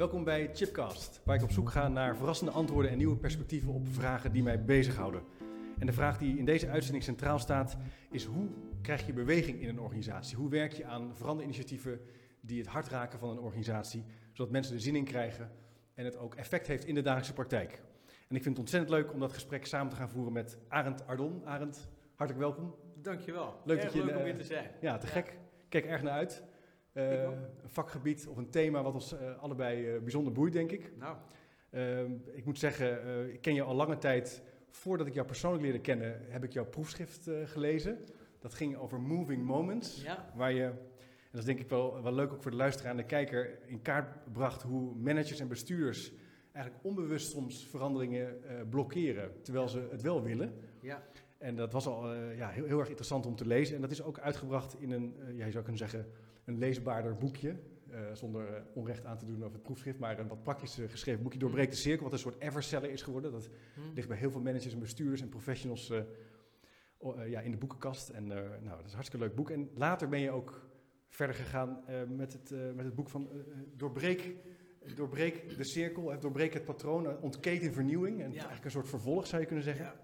Welkom bij Chipcast, waar ik op zoek ga naar verrassende antwoorden en nieuwe perspectieven op vragen die mij bezighouden. En de vraag die in deze uitzending centraal staat is hoe krijg je beweging in een organisatie? Hoe werk je aan veranderinitiatieven die het hart raken van een organisatie, zodat mensen er zin in krijgen en het ook effect heeft in de dagelijkse praktijk? En ik vind het ontzettend leuk om dat gesprek samen te gaan voeren met Arend Ardon. Arend, hartelijk welkom. Dankjewel. Leuk Erg dat je, leuk om eh, hier te zijn. Ja, te gek. Kijk erg naar uit. Eh, een vakgebied of een thema wat ons eh, allebei eh, bijzonder boeit, denk ik. Nou, ik moet zeggen, ik ken je al lange tijd. Voordat ik jou persoonlijk leerde kennen, heb ik jouw proefschrift gelezen. Dat ging over moving moments. ja. Waar je, en dat is denk ik wel, wel leuk ook voor de luisteraar en de kijker, in kaart bracht hoe managers en bestuurders eigenlijk onbewust soms veranderingen blokkeren, terwijl ze het wel willen. Ja. En dat was al ja, heel, heel erg interessant om te lezen. En dat is ook uitgebracht in een, ja, je zou kunnen zeggen, een leesbaarder boekje. eh, zonder eh, onrecht aan te doen over het proefschrift, maar een wat praktisch eh, geschreven boekje. Doorbreek de cirkel, wat een soort everseller is geworden. Dat Hm. ligt bij heel veel managers en bestuurders en professionals ja, in de boekenkast. En nou, dat is een hartstikke leuk boek. En later ben je ook verder gegaan met, het, met het boek van Doorbreek, doorbreek de cirkel, doorbreek het patroon, ontketen vernieuwing. En Ja. eigenlijk een soort vervolg zou je kunnen zeggen. Ja.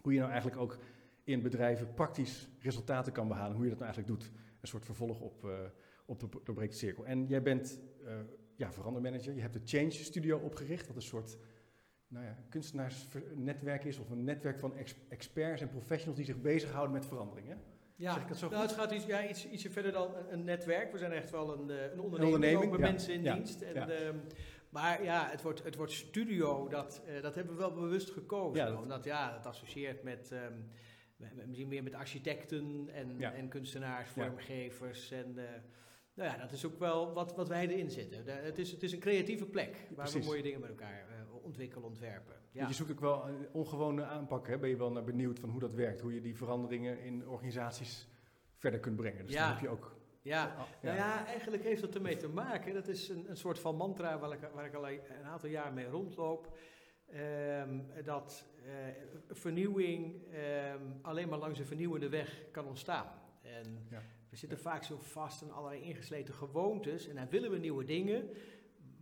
Hoe je nou eigenlijk ook in bedrijven praktisch resultaten kan behalen. Hoe je dat nou eigenlijk doet. Een soort vervolg op, eh, op de doorbreek de cirkel. En jij bent eh, ja, verandermanager. Je hebt de Change Studio opgericht. Wat een soort nou ja, kunstenaarsnetwerk is. Of een netwerk van ex- experts en professionals die zich bezighouden met veranderingen. Ja, Zeg ik dat zo nou, het gaat iets, ja, iets, ietsje verder dan een, een netwerk. We zijn echt wel een, eh, een onderneming, onderneming, ook met ja. mensen in Ja. dienst. En, Ja. ehm, maar ja, het wordt, het wordt studio, dat, dat hebben we wel bewust gekozen. Ja, dat- Omdat ja, het associeert met, ehm, misschien meer met architecten en, Ja. en kunstenaars, Ja. vormgevers. En eh, nou ja, dat is ook wel wat, wat wij erin zitten. De- het, is, het is een creatieve plek waar precies. we mooie dingen met elkaar eh, ontwikkelen, ontwerpen. Ja. Je zoekt ook wel een ongewone aanpak. Hè? Ben je wel naar benieuwd van hoe dat werkt. Hoe je die veranderingen in organisaties verder kunt brengen. Dus Ja. dan heb je ook... ja. Ah, Nou ja, eigenlijk heeft dat ermee te maken. Dat is een, een soort van mantra waar ik, waar ik al een aantal jaar mee rondloop. Ehm, dat eh, vernieuwing ehm, alleen maar langs een vernieuwende weg kan ontstaan. En Ja. we zitten vaak zo vast in allerlei ingesleten gewoontes. En dan willen we nieuwe dingen.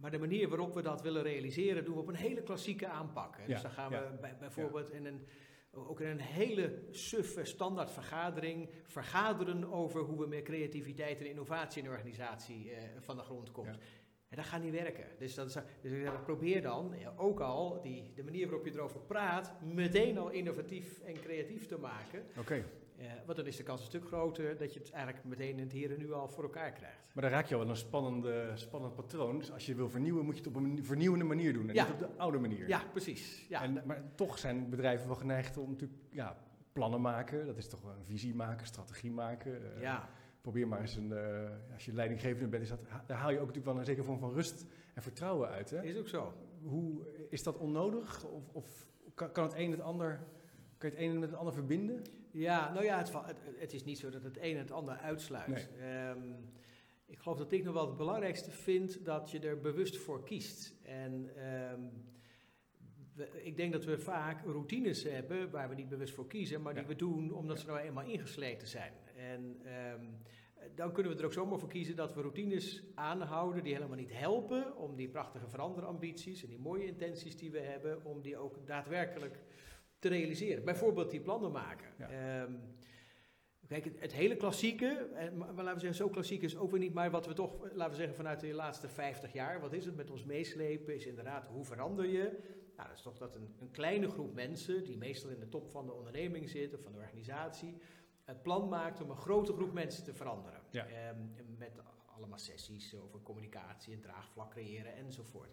Maar de manier waarop we dat willen realiseren, doen we op een hele klassieke aanpak. Dus dan gaan we bij, bijvoorbeeld in een, ook in een hele suffe standaard vergadering vergaderen over hoe we met creativiteit en innovatie in de organisatie eh, van de grond komt. En dat gaat niet werken. Dus, dat is, dus probeer dan ook al die, de manier waarop je erover praat, meteen al innovatief en creatief te maken. Oké. Eh, want dan is de kans een stuk groter dat je het eigenlijk meteen in het hier en nu al voor elkaar krijgt. Maar dan raak je al een spannende, spannend patroon. Dus als je wil vernieuwen, moet je het op een vernieuwende manier doen. En Ja. niet op de oude manier. Ja, precies. Ja. En, maar toch zijn bedrijven wel geneigd om natuurlijk ja, plannen maken. Dat is toch wel een visie maken, strategie maken. Eh, ja. Probeer maar eens een, eh, als je leidinggevende bent, is dat, daar haal je ook natuurlijk wel een zekere vorm van rust en vertrouwen uit. Hè? is ook zo. Hoe, is dat onnodig? Of, of kan, kan het een het ander, kan je het een met het ander verbinden? Ja, nou ja, het, het, is niet zo dat het een het ander uitsluit. Ehm, ik geloof dat ik nog wel het belangrijkste vind dat je er bewust voor kiest. En ehm, we- ik denk dat we vaak routines hebben waar we niet bewust voor kiezen, maar die Ja. we doen omdat Ja. ze nou eenmaal ingesleten zijn. En ehm, dan kunnen we er ook zomaar voor kiezen dat we routines aanhouden die helemaal niet helpen om die prachtige veranderambities en die mooie intenties die we hebben, om die ook daadwerkelijk te realiseren. Bijvoorbeeld die plannen maken. Ja. Ehm, kijk, het, het hele klassieke, eh, maar, laten we zeggen, zo klassiek is ook weer niet, maar wat we toch, eh, laten we zeggen, vanuit de laatste 50 jaar, wat is het met ons meeslepen, is inderdaad, hoe verander je? Nou, dat is toch dat een, een kleine groep mensen, die meestal in de top van de onderneming zit of van de organisatie, het plan maakt om een grote groep mensen te veranderen. Ja. Ehm, met allemaal sessies over communicatie en draagvlak creëren enzovoort.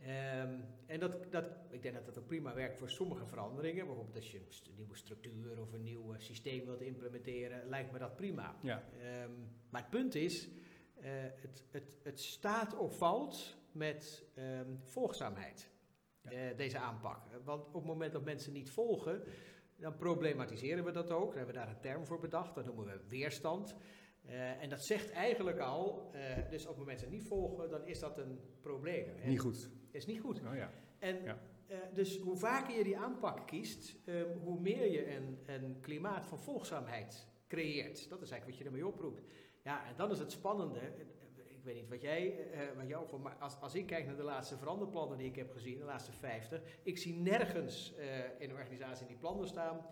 Ehm, en dat, dat, ik denk dat dat ook prima werkt voor sommige veranderingen. Bijvoorbeeld als je een nieuwe structuur of een nieuw eh, systeem wilt implementeren, lijkt me dat prima. Ja. Ehm, maar het punt is, eh, het, het, het staat of valt met volgzaamheid, Ja. eh, deze aanpak. Want op het moment dat mensen niet volgen, dan problematiseren we dat ook. Dan hebben we daar een term voor bedacht, dat noemen we weerstand. Eh, en dat zegt eigenlijk al, eh, dus op het moment dat ze niet volgen, dan is dat een probleem. En Niet goed. Is niet goed. Nou ja. En Ja. eh, dus hoe vaker je die aanpak kiest, eh, hoe meer je een, een klimaat van volgzaamheid creëert. Dat is eigenlijk wat je ermee oproept. Ja, en dan is het spannende. Eh, ik weet niet wat jij, uh, wat jou voor, maar als, als ik kijk naar de laatste veranderplannen die ik heb gezien, de laatste 50, ik zie nergens uh, in de organisatie die plannen staan.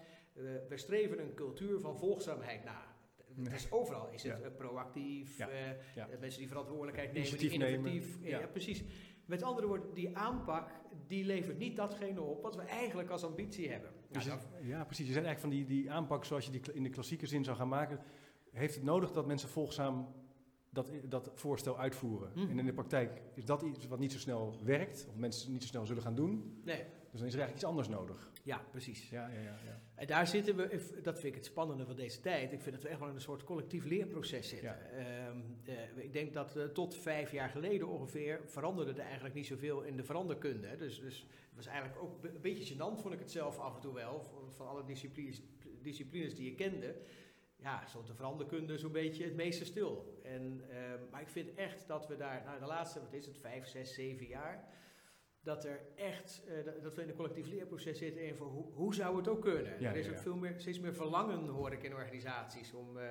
we streven een cultuur van volgzaamheid na. Dus overal is het proactief, mensen die verantwoordelijkheid nemen, die innovatief. Ja. precies. Met andere woorden, die aanpak die levert niet datgene op wat we eigenlijk als ambitie hebben. Dus ja, precies. Je zijn eigenlijk van die, die aanpak zoals je die in de klassieke zin zou gaan maken, heeft het nodig dat mensen volgzaam dat, dat voorstel uitvoeren. Hm. En in de praktijk is dat iets wat niet zo snel werkt, of mensen niet zo snel zullen gaan doen. Nee. Dus dan is er eigenlijk iets anders nodig. Ja, precies. Ja, ja, ja, ja. En daar zitten we, dat vind ik het spannende van deze tijd. Ik vind dat we echt wel in een soort collectief leerproces zitten. Ja. Ehm, eh, ik denk dat uh, tot vijf jaar geleden ongeveer veranderde er eigenlijk niet zoveel in de veranderkunde. Dus, dus het was eigenlijk ook een beetje gênant, vond ik het zelf af en toe wel, van, van alle disciplines, disciplines die je kende ja, stond de veranderkunde zo'n beetje het meeste stil. En, ehm, maar ik vind echt dat we daar, nou de laatste, wat is het, vijf, zes, zeven jaar, dat er echt, uh, dat we in een collectief leerproces zitten en voor hoe, hoe zou het ook kunnen. er is ook veel meer, steeds meer verlangen, hoor ik in organisaties, om, uh,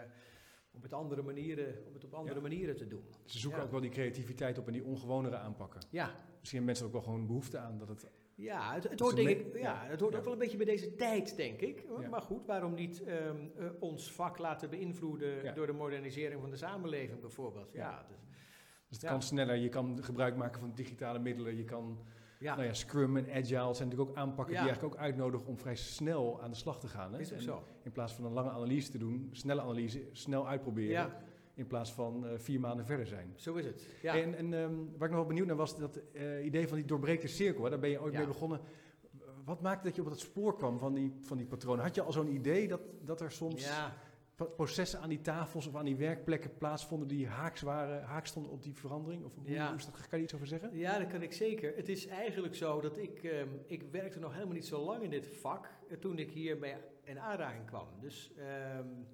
om, het, andere manieren, om het op andere manieren te doen. Ze zoeken ook wel die creativiteit op en die ongewonere aanpakken. Ja. Misschien hebben mensen ook wel gewoon behoefte aan dat het ja, het, het hoort, denk ik, ja, het hoort ook wel een beetje bij deze tijd, denk ik. Maar goed, waarom niet ehm, eh, ons vak laten beïnvloeden door de modernisering van de samenleving bijvoorbeeld? Ja. dus, dus het kan sneller, je kan gebruik maken van digitale middelen, je kan... Nou ja, Scrum en Agile zijn natuurlijk ook aanpakken die eigenlijk ook uitnodigen om vrij snel aan de slag te gaan. Hè? Is ook zo. In plaats van een lange analyse te doen, snelle analyse, snel uitproberen in plaats van uh, vier maanden verder zijn. Zo is het. Ja. En, en um, waar ik nog wel benieuwd naar was, dat uh, idee van die doorbreekte cirkel, hè, daar ben je ooit mee begonnen. Wat maakte dat je op het spoor kwam van die, van die patronen? Had je al zo'n idee dat, dat er soms ja. processen aan die tafels of aan die werkplekken plaatsvonden die haaks, waren, haaks stonden op die verandering? Of hoe, ja. hoe is dat, kan je iets over zeggen? Ja, dat kan ik zeker. Het is eigenlijk zo dat ik, um, ik werkte nog helemaal niet zo lang in dit vak uh, toen ik hier bij in aanraking kwam. Dus... Um,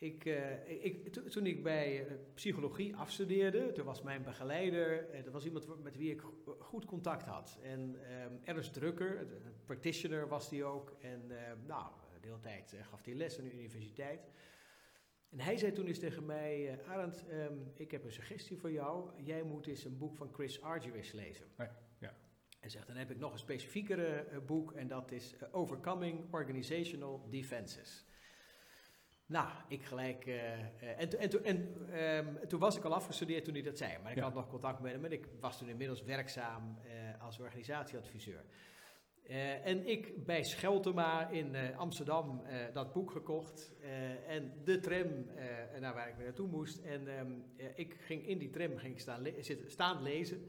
ik, uh, ik, toen ik bij uh, psychologie afstudeerde, toen was mijn begeleider, uh, dat was iemand met wie ik goed contact had. En um, Ernst Drukker, een practitioner was die ook. En nou, de hele tijd gaf hij les aan de universiteit. En hij zei toen eens tegen mij, Arend, um, ik heb een suggestie voor jou. Jij moet eens een boek van Chris Argyris lezen. Ja. En zegt, dan heb ik nog een specifiekere boek en dat is Overcoming Organizational Defenses. Nou, ik gelijk. Uh, en en, en um, toen was ik al afgestudeerd toen hij dat zei. Maar ik had nog contact met hem en ik was toen inmiddels werkzaam uh, als organisatieadviseur. Uh, en ik bij Scheltema in Amsterdam dat boek gekocht. en de tram naar waar ik weer naartoe moest. En um, ik ging in die tram ging staan, le zitten, staan lezen.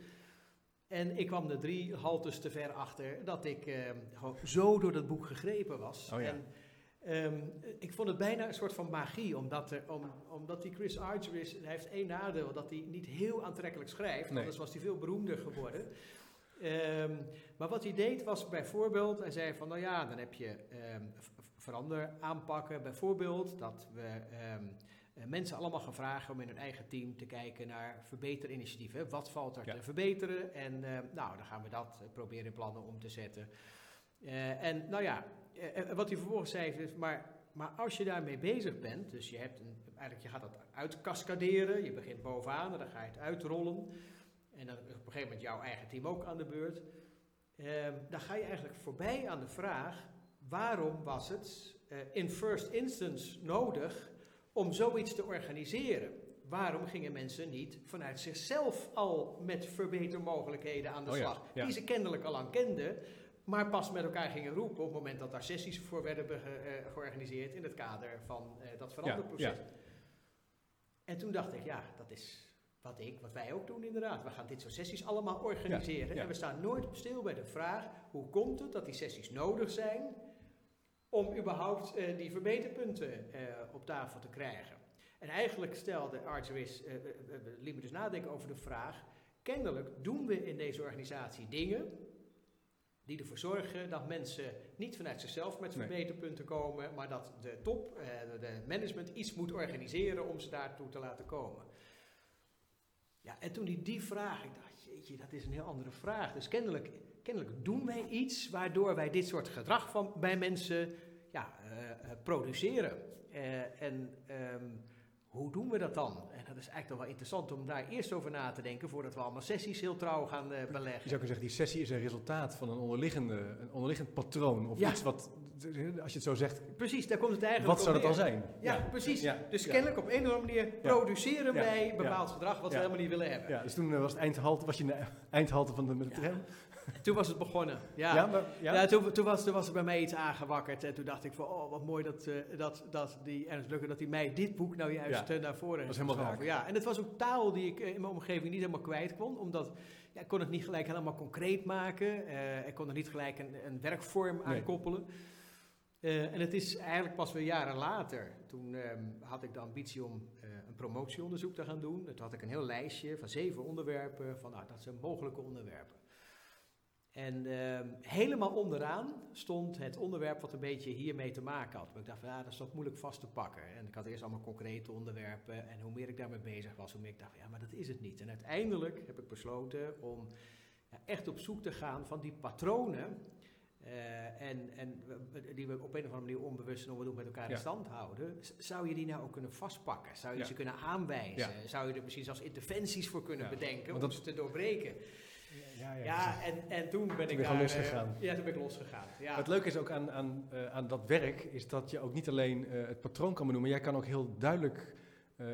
En ik kwam er drie haltes te ver achter dat ik ehm, zo door dat boek gegrepen was. Oh ja. En, Um, ik vond het bijna een soort van magie, omdat, er, om, omdat die Chris Archer is, hij heeft één nadeel, dat hij niet heel aantrekkelijk schrijft, nee. anders was hij veel beroemder geworden. Um, maar wat hij deed was bijvoorbeeld, hij zei van, nou ja, dan heb je um, verander aanpakken, bijvoorbeeld dat we mensen allemaal gaan vragen om in hun eigen team te kijken naar verbeterinitiatieven. Wat valt er te verbeteren? En nou, dan gaan we dat proberen in plannen om te zetten. Uh, en nou ja, uh, wat hij vervolgens zei is, maar, maar als je daarmee bezig bent, dus je, hebt een, eigenlijk, je gaat dat uitkaskaderen, je begint bovenaan en dan ga je het uitrollen. En dan op een gegeven moment jouw eigen team ook aan de beurt. Uh, dan ga je eigenlijk voorbij aan de vraag, waarom was het in first instance nodig om zoiets te organiseren? Waarom gingen mensen niet vanuit zichzelf al met verbetermogelijkheden aan de oh slag, die ze kennelijk al lang kenden, maar pas met elkaar gingen roepen op het moment dat daar sessies voor werden uh, georganiseerd in het kader van uh, dat veranderproces. Ja, En toen dacht ik, ja, dat is wat ik, wat wij ook doen inderdaad. We gaan dit soort sessies allemaal organiseren. En we staan nooit stil bij de vraag, hoe komt het dat die sessies nodig zijn om überhaupt uh, die verbeterpunten op tafel te krijgen? En eigenlijk stelde Archeris, liet me dus nadenken over de vraag, kennelijk doen we in deze organisatie dingen die ervoor zorgen dat mensen niet vanuit zichzelf met verbeterpunten komen, maar dat de top, eh, de management iets moet organiseren om ze daartoe te laten komen. Ja, en toen die die vraag, ik dacht, jeetje, dat is een heel andere vraag. Dus kennelijk, kennelijk doen wij iets waardoor wij dit soort gedrag van, bij mensen ja, uh, produceren. Uh, en um, hoe doen we dat dan? En dat is eigenlijk toch wel interessant om daar eerst over na te denken voordat we allemaal sessies heel trouw gaan uh, beleggen. Je zou kunnen zeggen, die sessie is een resultaat van een, onderliggende, een onderliggend patroon of iets wat, als je het zo zegt. Precies, daar komt het eigenlijk Wat zou dat dan zijn? Ja, precies. Dus kennelijk op een of andere manier produceren wij bepaald gedrag wat we helemaal niet willen hebben. Ja, dus toen was het eindhalte, was je in de eindhalte van de, met de tram. Toen was het begonnen. Ja, ja, maar, ja? ja toen, toen, was, toen was er bij mij iets aangewakkerd. En toen dacht ik van, oh, wat mooi dat, uh, dat, dat die Ernst Lukker, dat hij mij dit boek nou juist ja. uh, naar voren heeft helemaal raak. Ja, en het was ook taal die ik uh, in mijn omgeving niet helemaal kwijt kon. Omdat, ja, ik kon het niet gelijk helemaal concreet maken. ik kon er niet gelijk een, een werkvorm aan nee. koppelen. en het is eigenlijk pas weer jaren later. Toen um, had ik de ambitie om een promotieonderzoek te gaan doen. Toen had ik een heel lijstje van zeven onderwerpen. Van, nou, dat zijn mogelijke onderwerpen. En uh, helemaal onderaan stond het onderwerp wat een beetje hiermee te maken had. Maar ik dacht, van, ja, dat is toch moeilijk vast te pakken. En ik had eerst allemaal concrete onderwerpen. En hoe meer ik daarmee bezig was, hoe meer ik dacht, ja, maar dat is het niet. En uiteindelijk heb ik besloten om ja, echt op zoek te gaan van die patronen. Uh, en, en die we op een of andere manier onbewust nog doen met elkaar in stand houden. Zou je die nou ook kunnen vastpakken? Zou je ja. ze kunnen aanwijzen? Zou je er misschien zelfs interventies voor kunnen bedenken om dat... ze te doorbreken? Ja, ja, ja en, en toen ben ik daar... losgegaan. Uh, ja, toen ben ik losgegaan. Ja. Het leuke is ook aan, aan, uh, aan dat werk, is dat je ook niet alleen uh, het patroon kan benoemen, maar jij kan ook heel duidelijk,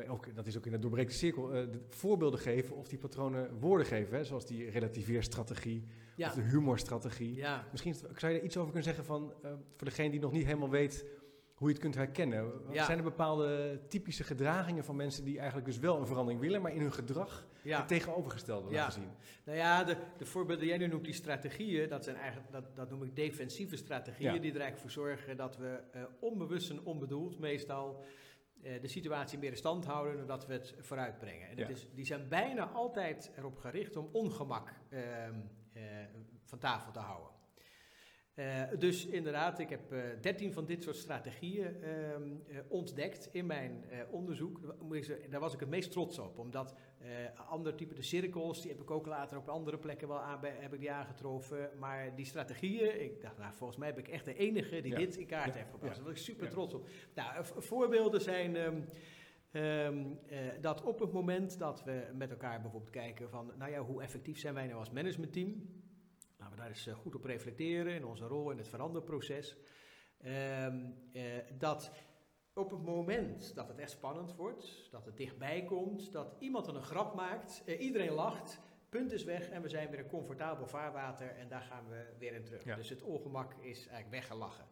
ook, dat is ook in de doorbreekte cirkel, de voorbeelden geven of die patronen woorden geven. Hè, zoals die relativeerstrategie of de humorstrategie. Misschien zou je er iets over kunnen zeggen van, voor degene die nog niet helemaal weet hoe je het kunt herkennen. Zijn er bepaalde typische gedragingen van mensen die eigenlijk dus wel een verandering willen, maar in hun gedrag ja. het tegenovergestelde laten zien? Nou ja, de, de voorbeelden die jij nu noemt, die strategieën, dat zijn eigenlijk, dat, dat noem ik defensieve strategieën, die er eigenlijk voor zorgen dat we uh, onbewust en onbedoeld meestal uh, de situatie meer in stand houden dan dat we het vooruitbrengen. En ja. is, die zijn bijna altijd erop gericht om ongemak uh, van tafel te houden. Uh, dus inderdaad, ik heb uh, 13 van dit soort strategieën uh, ontdekt in mijn onderzoek. Daar was ik het meest trots op, omdat andere typen de cirkels, die heb ik ook later op andere plekken wel aan, heb ik die aangetroffen. Maar die strategieën, ik dacht, nou, volgens mij ben ik echt de enige die ja. dit in kaart ja. heeft gebracht. Daar ben ik super trots op. Nou, voorbeelden zijn... Um, Um, uh, dat op het moment dat we met elkaar bijvoorbeeld kijken van, nou ja, hoe effectief zijn wij nou als managementteam? Laten we daar eens eh, goed op reflecteren in onze rol in het veranderproces. Um, uh, dat op het moment dat het echt spannend wordt, dat het dichtbij komt, dat iemand er een grap maakt, uh, iedereen lacht, punt is weg en we zijn weer een comfortabel vaarwater en daar gaan we weer in terug. Ja. Dus het ongemak is eigenlijk weggelachen.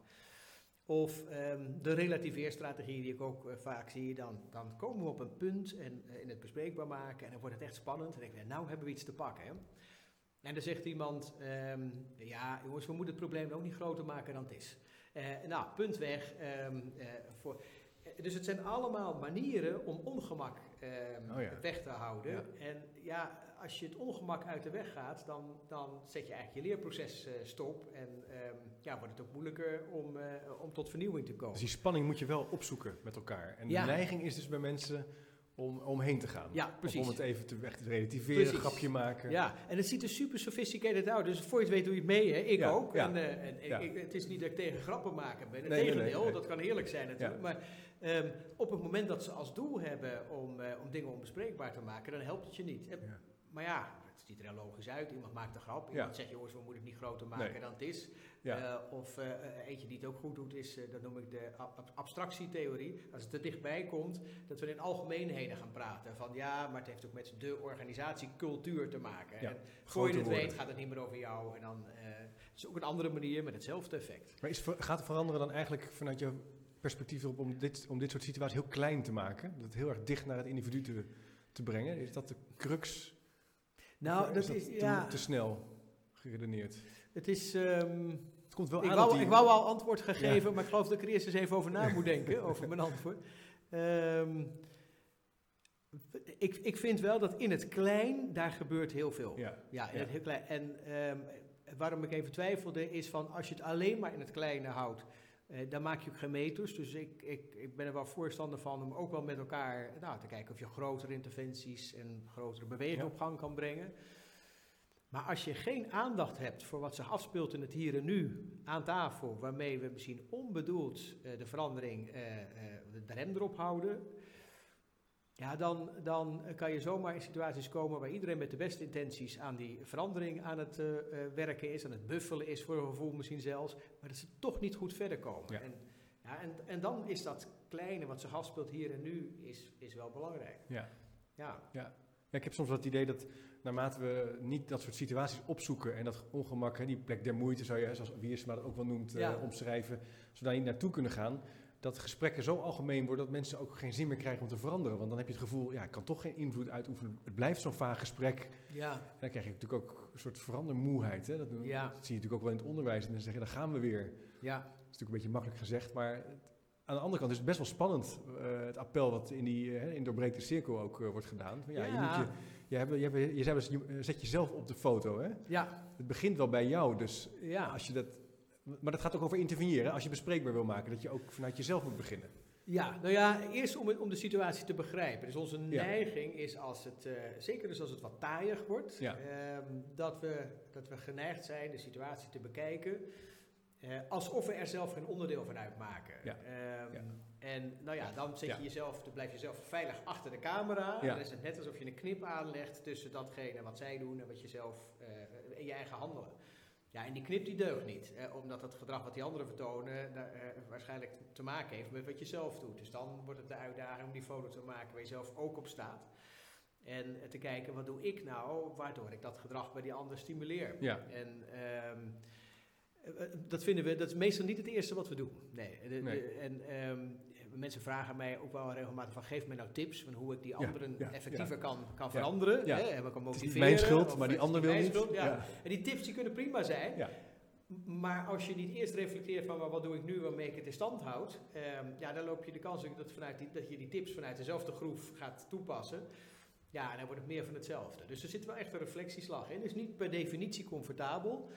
Of um, de relativeerstrategie die ik ook uh, vaak zie, dan, dan komen we op een punt en, uh, in het bespreekbaar maken en dan wordt het echt spannend. En dan denk ik, nou hebben we iets te pakken. Hè? En dan zegt iemand, um, ja jongens, we moeten het probleem ook niet groter maken dan het is. Uh, nou, punt weg. Um, uh, voor, dus het zijn allemaal manieren om ongemak um, oh ja. weg te houden. Ja. En ja, als je het ongemak uit de weg gaat, dan, dan zet je eigenlijk je leerproces uh, stop. En ja, wordt het ook moeilijker om, om tot vernieuwing te komen. Dus die spanning moet je wel opzoeken met elkaar. En ja. de neiging is dus bij mensen om omheen te gaan. Ja, precies. Of om het even te, echt te relativeren, precies. grapje maken. Ja, en het ziet er super sophisticated uit. Dus voor je het weet doe je het mee, hè? ik ja, ook. Ja. En, uh, en ja. ik, het is niet dat ik tegen grappen maken ben. Integendeel, nee, nee, nee, dat kan heerlijk zijn natuurlijk. Maar um, op het moment dat ze als doel hebben om, uh, om dingen onbespreekbaar te maken, dan helpt het je niet. Maar ja, het ziet er heel logisch uit. Iemand maakt een grap. Iemand zegt, jongens, we moeten het niet groter maken dan het is. Ja. Uh, of uh, eentje die het ook goed doet, is, uh, dat noem ik de ab abstractietheorie. Als het er dichtbij komt, dat we in algemeenheden gaan praten. Van ja, maar het heeft ook met de organisatiecultuur te maken. Ja, en voor je het weet, gaat het niet meer over jou. En dan het is ook een andere manier met hetzelfde effect. Maar is, gaat het veranderen dan eigenlijk vanuit jouw perspectief op om dit, om dit soort situaties heel klein te maken? Dat heel erg dicht naar het individu te, te brengen? Is dat de crux? Nou, dat is, dat is te, ja. te snel geredeneerd. Het is. Um, het komt wel ik, aan wou, die... ik wou al antwoord gegeven, ja. maar ik geloof dat ik er eerst eens even over na moet denken, over mijn antwoord. Um, ik, ik vind wel dat in het klein, daar gebeurt heel veel. Ja, ja in het heel klein. En um, waarom ik even twijfelde, is van als je het alleen maar in het kleine houdt, uh, dan maak je ook geen meters. Dus ik, ik, ik ben er wel voorstander van om ook wel met elkaar nou, te kijken of je grotere interventies en grotere beweging ja. op gang kan brengen. Maar als je geen aandacht hebt voor wat zich afspeelt in het hier en nu aan tafel, waarmee we misschien onbedoeld uh, de verandering, uh, de rem erop houden, Ja, dan, dan kan je zomaar in situaties komen waar iedereen met de beste intenties aan die verandering aan het uh, werken is, aan het buffelen is voor een gevoel misschien zelfs, maar dat ze toch niet goed verder komen. Ja. En, ja, en, en dan is dat kleine wat zich afspeelt hier en nu, is, is wel belangrijk. Ja. Ja. Ja. ja, ik heb soms het idee dat naarmate we niet dat soort situaties opzoeken en dat ongemak, hè, die plek der moeite zou je, zoals Wiersma dat ook wel noemt, Ja. eh, omschrijven, zodat je naartoe kunnen gaan, dat gesprekken zo algemeen worden dat mensen ook geen zin meer krijgen om te veranderen. Want dan heb je het gevoel, ja, ik kan toch geen invloed uitoefenen. Het blijft zo'n vaag gesprek. Ja. En dan krijg je natuurlijk ook een soort verandermoeheid. Hè? Dat, Ja. dat zie je natuurlijk ook wel in het onderwijs. En dan zeggen, dan gaan we weer. Ja. Dat is natuurlijk een beetje makkelijk gezegd, maar het- aan de andere kant is het best wel spannend, eh, het appel wat in die eh, in cirkel ook eh, wordt gedaan. Van, ja, Je, moet je, je, hebt, je, hebt, je, zet jezelf op de foto. Hè? Ja. Het begint wel bij jou, dus Ja. als je dat... Maar dat gaat ook over interveneren. Als je bespreekbaar wil maken, dat je ook vanuit jezelf moet beginnen. Ja, nou ja, eerst om, om de situatie te begrijpen. Dus onze Ja. neiging is als het, eh, zeker dus als het wat taaiig wordt, Ja. ehm, dat, we, dat we geneigd zijn de situatie te bekijken eh, alsof we er zelf geen onderdeel van uitmaken. Ja. Ehm. En nou ja, dan zet je jezelf, dan blijf je zelf veilig achter de camera. Dan is het net alsof je een knip aanlegt tussen datgene wat zij doen en wat je zelf eh, in je eigen handelen. Ja, en die knip die deugt niet. Eh, omdat het gedrag wat die anderen vertonen daar, eh, waarschijnlijk te maken heeft met wat je zelf doet. Dus dan wordt het de uitdaging om die foto te maken waar je zelf ook op staat. En eh, te kijken, wat doe ik nou waardoor ik dat gedrag bij die ander stimuleer. Ja. En ehm, eh, eh, dat vinden we, dat is meestal niet het eerste wat we doen. Nee. Nee. en ehm, mensen vragen mij ook wel regelmatig van, geef mij nou tips van hoe ik die anderen ja, effectiever kan, kan veranderen. Ja. Hè, en kan Het is motiveren. mijn schuld, maar die ander wil niet. schuld, ja. En die tips die kunnen prima zijn. Maar als je niet eerst reflecteert van wat doe ik nu waarmee ik het in stand houd, ehm, ja, dan loop je de kans dat, vanuit die, dat je die tips vanuit dezelfde groef gaat toepassen. Ja, en dan wordt het meer van hetzelfde. Dus er zit wel echt een reflectieslag in. Het is niet per definitie comfortabel.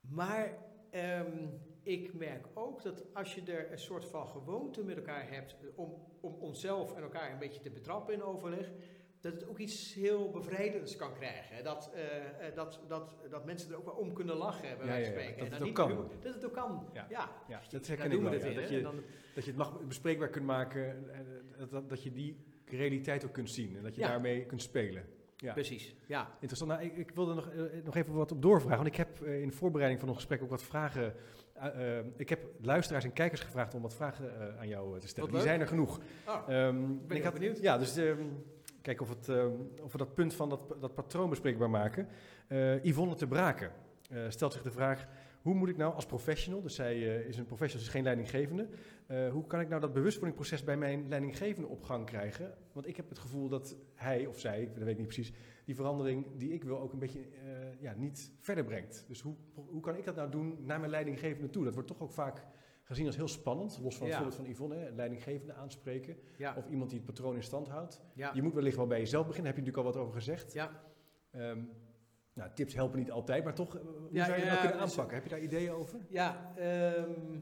Maar ehm, ik merk ook dat als je er een soort van gewoonte met elkaar hebt om, om onszelf en elkaar een beetje te betrappen in overleg, dat het ook iets heel bevrijdends kan krijgen. Dat, eh, eh, dat, dat, dat mensen er ook wel om kunnen lachen, bij Ja, wijze van ja, spreken. dat En het niet kan. Dat het ook kan, Ja. ja. Ja, dat herken ik wel. in. Dat je, dan- dat je het mag bespreekbaar kunt maken, eh, dat, dat, dat je die realiteit ook kunt zien en dat je daarmee kunt spelen. Ja. Precies, ja. Interessant. Nou, ik, ik wilde nog, eh, nog even wat op doorvragen, want ik heb eh, in de voorbereiding van ons gesprek ook wat vragen. eh, eh, ik heb luisteraars en kijkers gevraagd om wat vragen eh, aan jou eh, te stellen. Die zijn er genoeg. Oh, Ehm, ben ik had- benieuwd. Ja, dus ehm, kijken of, het, ehm, of we dat punt van dat, dat patroon bespreekbaar maken. Eh, Yvonne te Braken eh, stelt zich de vraag: hoe moet ik nou als professional, dus zij eh, is een professional, is geen leidinggevende, eh, hoe kan ik nou dat bewustwordingproces bij mijn leidinggevende op gang krijgen? Want ik heb het gevoel dat hij of zij, dat weet ik niet precies, die verandering die ik wil ook een beetje eh, ja, niet verder brengt. Dus hoe, hoe kan ik dat nou doen naar mijn leidinggevende toe? Dat wordt toch ook vaak gezien als heel spannend, los van het Ja. voorbeeld van Yvonne, hè, leidinggevende aanspreken. Ja, Of iemand die het patroon in stand houdt. ja, Je moet wellicht wel bij jezelf beginnen, daar heb je natuurlijk al wat over gezegd. ja. Ehm, nou, tips helpen niet altijd, maar toch, eh, hoe Ja, zou je dat kunnen dus- aanpakken? Heb je daar ideeën over? Ja, ehm,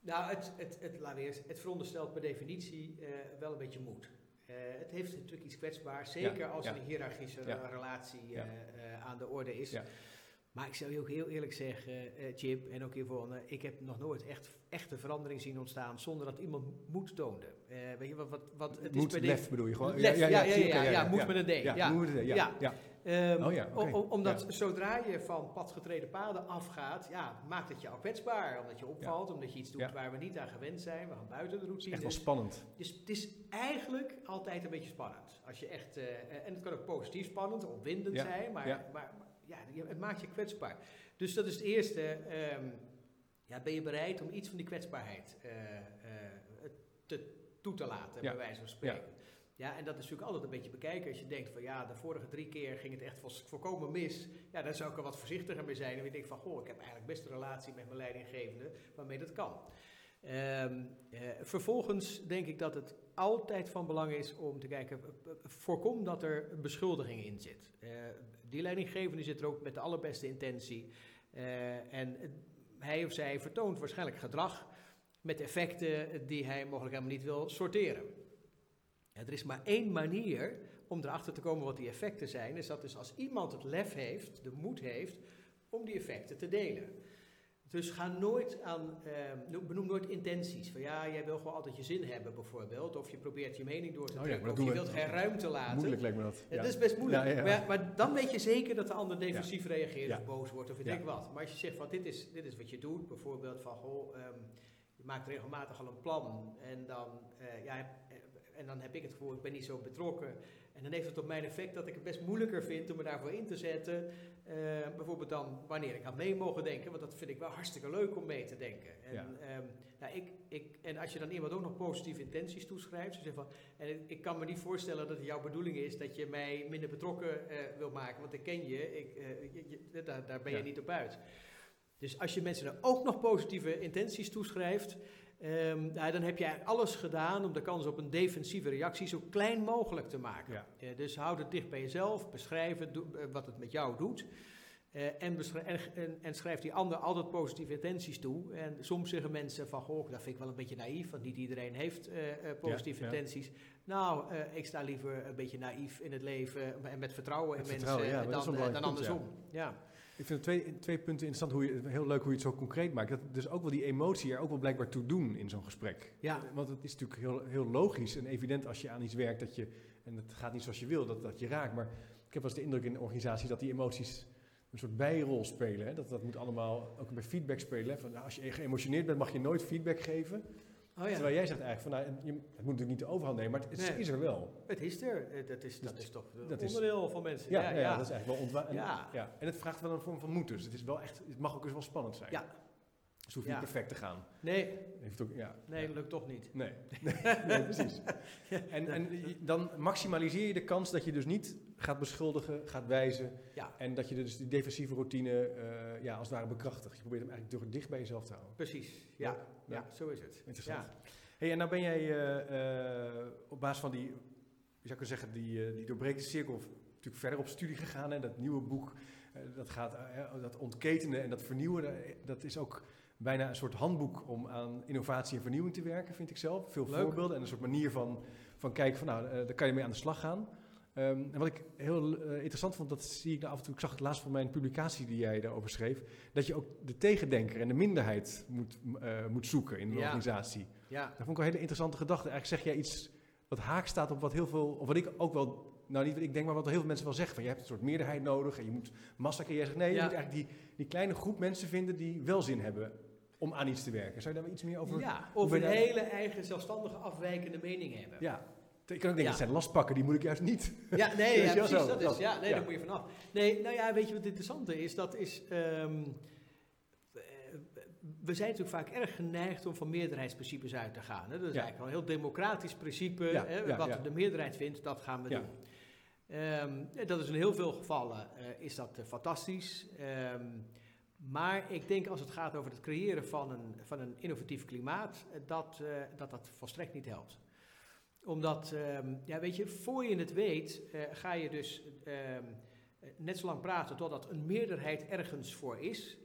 nou, het, het, het, we eerst, het veronderstelt per definitie eh, wel een beetje moed. Eh, het heeft natuurlijk iets kwetsbaars, zeker als een hiërarchische relatie aan de orde is. Maar ik zou je ook heel eerlijk zeggen, eh Chip en ook Yvonne, ik heb nog nooit echt echte verandering zien ontstaan zonder dat iemand moed toonde. Eh, weet je wat, wat, wat het Moed, is per lef bedoel je gewoon? Lef, ja, ja, ja, ja, ja, moed met een D. Ja, Ja. moed met een D, ja. Ja. ja. Ehm, Oh ja, omdat zodra je van padgetreden paden afgaat, ja, maakt het jou kwetsbaar. Omdat je opvalt, omdat je iets doet Ja. waar we niet aan gewend zijn. We gaan buiten de routine. Echt wel spannend. Dus het is eigenlijk altijd een beetje spannend. Als je echt, eh, en het kan ook positief spannend, opwindend Ja, zijn, maar ja, het maakt je kwetsbaar. Dus dat is het eerste. ehm, ja, ben je bereid om iets van die kwetsbaarheid eh, eh, te, toe te laten, Ja, bij wijze van spreken. Ja. en dat is natuurlijk altijd een beetje bekijken. Als je denkt van ja, de vorige drie keer ging het echt volkomen mis. Ja, dan zou ik er wat voorzichtiger mee zijn. En je denkt van, goh, ik heb eigenlijk best een relatie met mijn leidinggevende waarmee dat kan. Ehm, eh, vervolgens denk ik dat het altijd van belang is om te kijken, eh, eh, voorkom dat er beschuldiging in zit. Die leidinggevende zit er ook met de allerbeste intentie. En hij of zij vertoont waarschijnlijk gedrag met effecten die hij mogelijk helemaal niet wil sorteren. Er is maar één manier om erachter te komen wat die effecten zijn, is dat dus als iemand het lef heeft, de moed heeft, om die effecten te delen. Dus ga nooit aan, uh, benoem nooit intenties. Van ja, jij wil gewoon altijd je zin hebben bijvoorbeeld. Of je probeert je mening door te Oh ja, trekken. of je we- wilt geen ruimte laten. Moeilijk lijkt me dat. Ja, Dat is best moeilijk. Ja. Maar, maar dan weet je zeker dat de ander defensief reageert of boos wordt of weet ik wat. Maar als je zegt van dit is, dit is wat je doet, bijvoorbeeld van goh, ehm, je maakt regelmatig al een plan en dan, eh, ja, eh, en dan heb ik het gevoel, ik ben niet zo betrokken. En dan heeft het op mijn effect dat ik het best moeilijker vind om me daarvoor in te zetten. Eh, bijvoorbeeld dan wanneer ik had mee mogen denken, want dat vind ik wel hartstikke leuk om mee te denken. En, Ja. ehm, nou, ik, ik, en als je dan iemand ook nog positieve intenties toeschrijft, zeg van, en ik, ik kan me niet voorstellen dat het jouw bedoeling is dat je mij minder betrokken eh, wil maken, want ik ken je, ik, eh, je- je- daar, daar ben je Ja. niet op uit. Dus als je mensen dan ook nog positieve intenties toeschrijft, nou, dan heb je eigenlijk alles gedaan om de kans op een defensieve reactie zo klein mogelijk te maken. Ja. Eh, dus houd het dicht bij jezelf, beschrijf het, eh, wat het met jou doet. Eh, en, en, en, schrijf die ander altijd positieve intenties toe. En soms zeggen mensen van, goh, dat vind ik wel een beetje naïef, want niet iedereen heeft positieve Ja, ja. intenties. Nou, ik sta liever een beetje naïef in het leven en met vertrouwen in mensen dan, dan belangrijk andersom. Ja. Ik vind twee, twee punten interessant. Hoe je, heel leuk hoe je het zo concreet maakt. Dat dus ook wel die emotie er ook wel blijkbaar toe doen in zo'n gesprek. Ja. Want het is natuurlijk heel, heel logisch en evident als je aan iets werkt dat je, en het gaat niet zoals je wil, dat, dat je raakt. Maar ik heb wel eens de indruk in de organisatie dat die emoties een soort bijrol spelen. Hè? Dat, dat moet allemaal ook bij feedback spelen. Hè? Van, nou, als je geëmotioneerd bent mag je nooit feedback geven. Oh ja. Terwijl jij zegt eigenlijk van, nou, je, het moet natuurlijk niet de overhand nemen, maar het, Nee. is er wel. Het is er. Dat is, dat Dus is toch dat is- onderdeel van mensen. Ja, ja, dat is eigenlijk wel ontwa- en, Ja. ja. En het vraagt wel een vorm van moed dus. Het, is wel echt, het mag ook eens wel spannend zijn. Ja. Dus het hoeft Ja. niet perfect te gaan. Nee, Heeft ook, ja. nee, dat lukt toch niet. Nee, nee, nee, precies. En, en dan maximaliseer je de kans dat je dus niet gaat beschuldigen, gaat wijzen. Ja. En dat je dus die defensieve routine eh, ja, als het ware bekrachtigt. Je probeert hem eigenlijk door dicht bij jezelf te houden. Precies. Ja, ja, Ja. zo is het. Interessant. Ja. Hey, en nou ben jij eh, eh, op basis van die, je zou kunnen zeggen, die, die doorbreekte cirkel natuurlijk verder op studie gegaan. Hè? Dat nieuwe boek, dat gaat, dat ontketenen en dat vernieuwen, dat is ook bijna een soort handboek om aan innovatie en vernieuwing te werken, vind ik zelf. Veel Leuk. voorbeelden en een soort manier van, van kijken van, nou, eh, daar kan je mee aan de slag gaan. Ehm, en wat ik heel eh, interessant vond, dat zie ik nou af en toe, ik zag het laatst van mijn publicatie die jij daarover schreef, dat je ook de tegendenker en de minderheid moet, eh, moet zoeken in Ja. organisatie. Ja. Dat vond ik een hele interessante gedachte. Eigenlijk zeg jij iets wat haak staat op wat heel veel, of wat ik ook wel, nou niet wat ik denk, maar wat heel veel mensen wel zeggen. Van, je hebt een soort meerderheid nodig en je moet massa creëren. Nee, je moet eigenlijk die, die kleine groep mensen vinden die wel zin hebben om aan iets te werken. Zou je daar iets meer over... ja, of een hele eigen zelfstandige afwijkende mening hebben. Ja. Ik kan ook denken, Ja. dat zijn lastpakken, die moet ik juist niet. Ja, nee, ja, precies, dat is, ja, nee, ja. daar moet je vanaf. Nee, nou ja, weet je wat het interessante is? Dat is, ehm, eh, we zijn natuurlijk vaak erg geneigd om van meerderheidsprincipes uit te gaan. Hè? Dat is Ja. eigenlijk wel een heel democratisch principe. Ja, hè? ja, wat de meerderheid vindt, dat gaan we doen. Ehm, dat is in heel veel gevallen eh, is dat eh, fantastisch. Ehm, maar ik denk als het gaat over het creëren van een, van een innovatief klimaat, eh, dat, eh, dat dat volstrekt niet helpt omdat, ehm, ja, weet je, voor je het weet, eh, ga je dus ehm, eh, net zo lang praten totdat een meerderheid ergens voor is.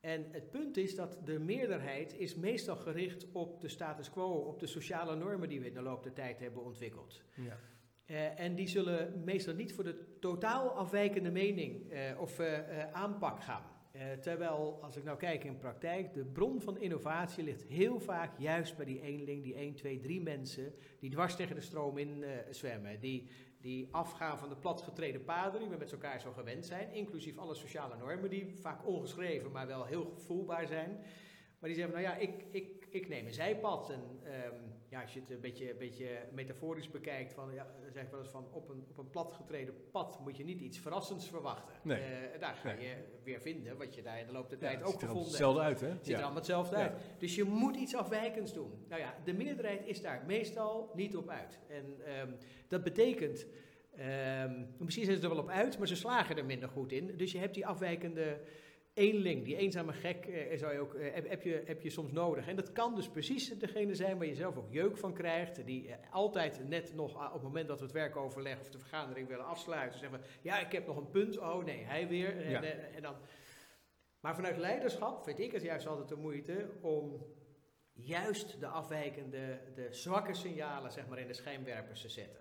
En het punt is dat de meerderheid is meestal gericht op de status quo, op de sociale normen die we in de loop der tijd hebben ontwikkeld. Ja. Eh, en die zullen meestal niet voor de totaal afwijkende mening eh, of eh, aanpak gaan. Terwijl, als ik nou kijk in praktijk, de bron van innovatie ligt heel vaak juist bij die eenling, die 1, 2, 3 mensen, die dwars tegen de stroom in zwemmen. Die, die afgaan van de platgetreden paden die we met elkaar zo gewend zijn, inclusief alle sociale normen die vaak ongeschreven, maar wel heel gevoelbaar zijn. Maar die zeggen, nou ja, ik, ik, ik neem een zijpad. En ehm, ja, als je het een beetje, een beetje metaforisch bekijkt, van, ja, zeg ik wel eens van, op een, op een platgetreden pad moet je niet iets verrassends verwachten. Nee. Eh, daar ga Nee. je weer vinden wat je daar in de loop der Ja, tijd het ook ziet er gevonden allemaal hebt. hetzelfde uit, hè? Het ziet er allemaal hetzelfde uit. Dus je moet iets afwijkends doen. Nou ja, de meerderheid is daar meestal niet op uit. En ehm, dat betekent, ehm, misschien zijn ze er wel op uit, maar ze slagen er minder goed in. Dus je hebt die afwijkende eenling, die eenzame gek, eh, zou je ook, eh, heb, je, heb je soms nodig. En dat kan dus precies degene zijn waar je zelf ook jeuk van krijgt. Die eh, altijd net nog ah, op het moment dat we het werkoverleg of de vergadering willen afsluiten, zeggen we, ja, ik heb nog een punt. Oh nee, hij weer. En, Ja. eh, en dan... Maar vanuit leiderschap vind ik het juist altijd de moeite om juist de afwijkende, de zwakke signalen zeg maar, in de schijnwerpers te zetten.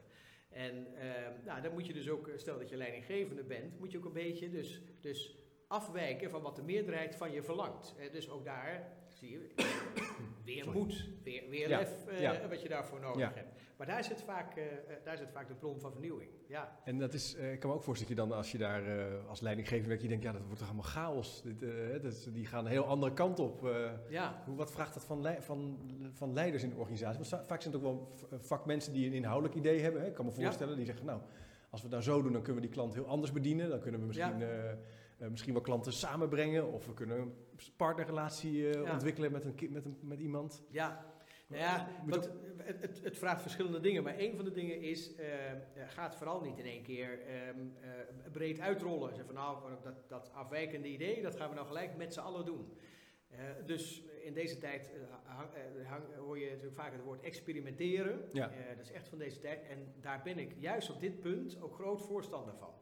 En ehm, nou, dan moet je dus ook, stel dat je leidinggevende bent, moet je ook een beetje dus, dus afwijken van wat de meerderheid van je verlangt. Eh, dus ook daar zie je weer moed, weer, weer Ja, lef eh, ja. wat je daarvoor nodig Ja. hebt. Maar daar zit, vaak, eh, daar zit vaak de bron van vernieuwing. Ja, En dat is, ik kan me ook voorstellen dat je dan als je daar als leidinggever werkt, je denkt, ja, dat wordt toch allemaal chaos. Dit, dat die gaan een heel andere kant op. ja. Hoe, wat vraagt dat van, van, van leiders in de organisatie? Want va- vaak zijn het ook wel vakmensen die een inhoudelijk idee hebben. Hè? Ik kan me voorstellen, die zeggen, nou, als we het nou zo doen, dan kunnen we die klant heel anders bedienen. Dan kunnen we misschien, eh, misschien wel klanten samenbrengen. Of we kunnen een partnerrelatie eh, Ja. ontwikkelen met, een, met, een, met iemand. Ja, nou ja het, het, het vraagt verschillende dingen. Maar een van de dingen is, eh, ga het vooral niet in één keer ehm, eh, breed uitrollen. Zeg van nou, dat, dat afwijkende idee, dat gaan we nou gelijk met z'n allen doen. Dus in deze tijd hang- hang- hoor je natuurlijk vaak het woord experimenteren. Ja. Dat is echt van deze tijd. En daar ben ik juist op dit punt ook groot voorstander van.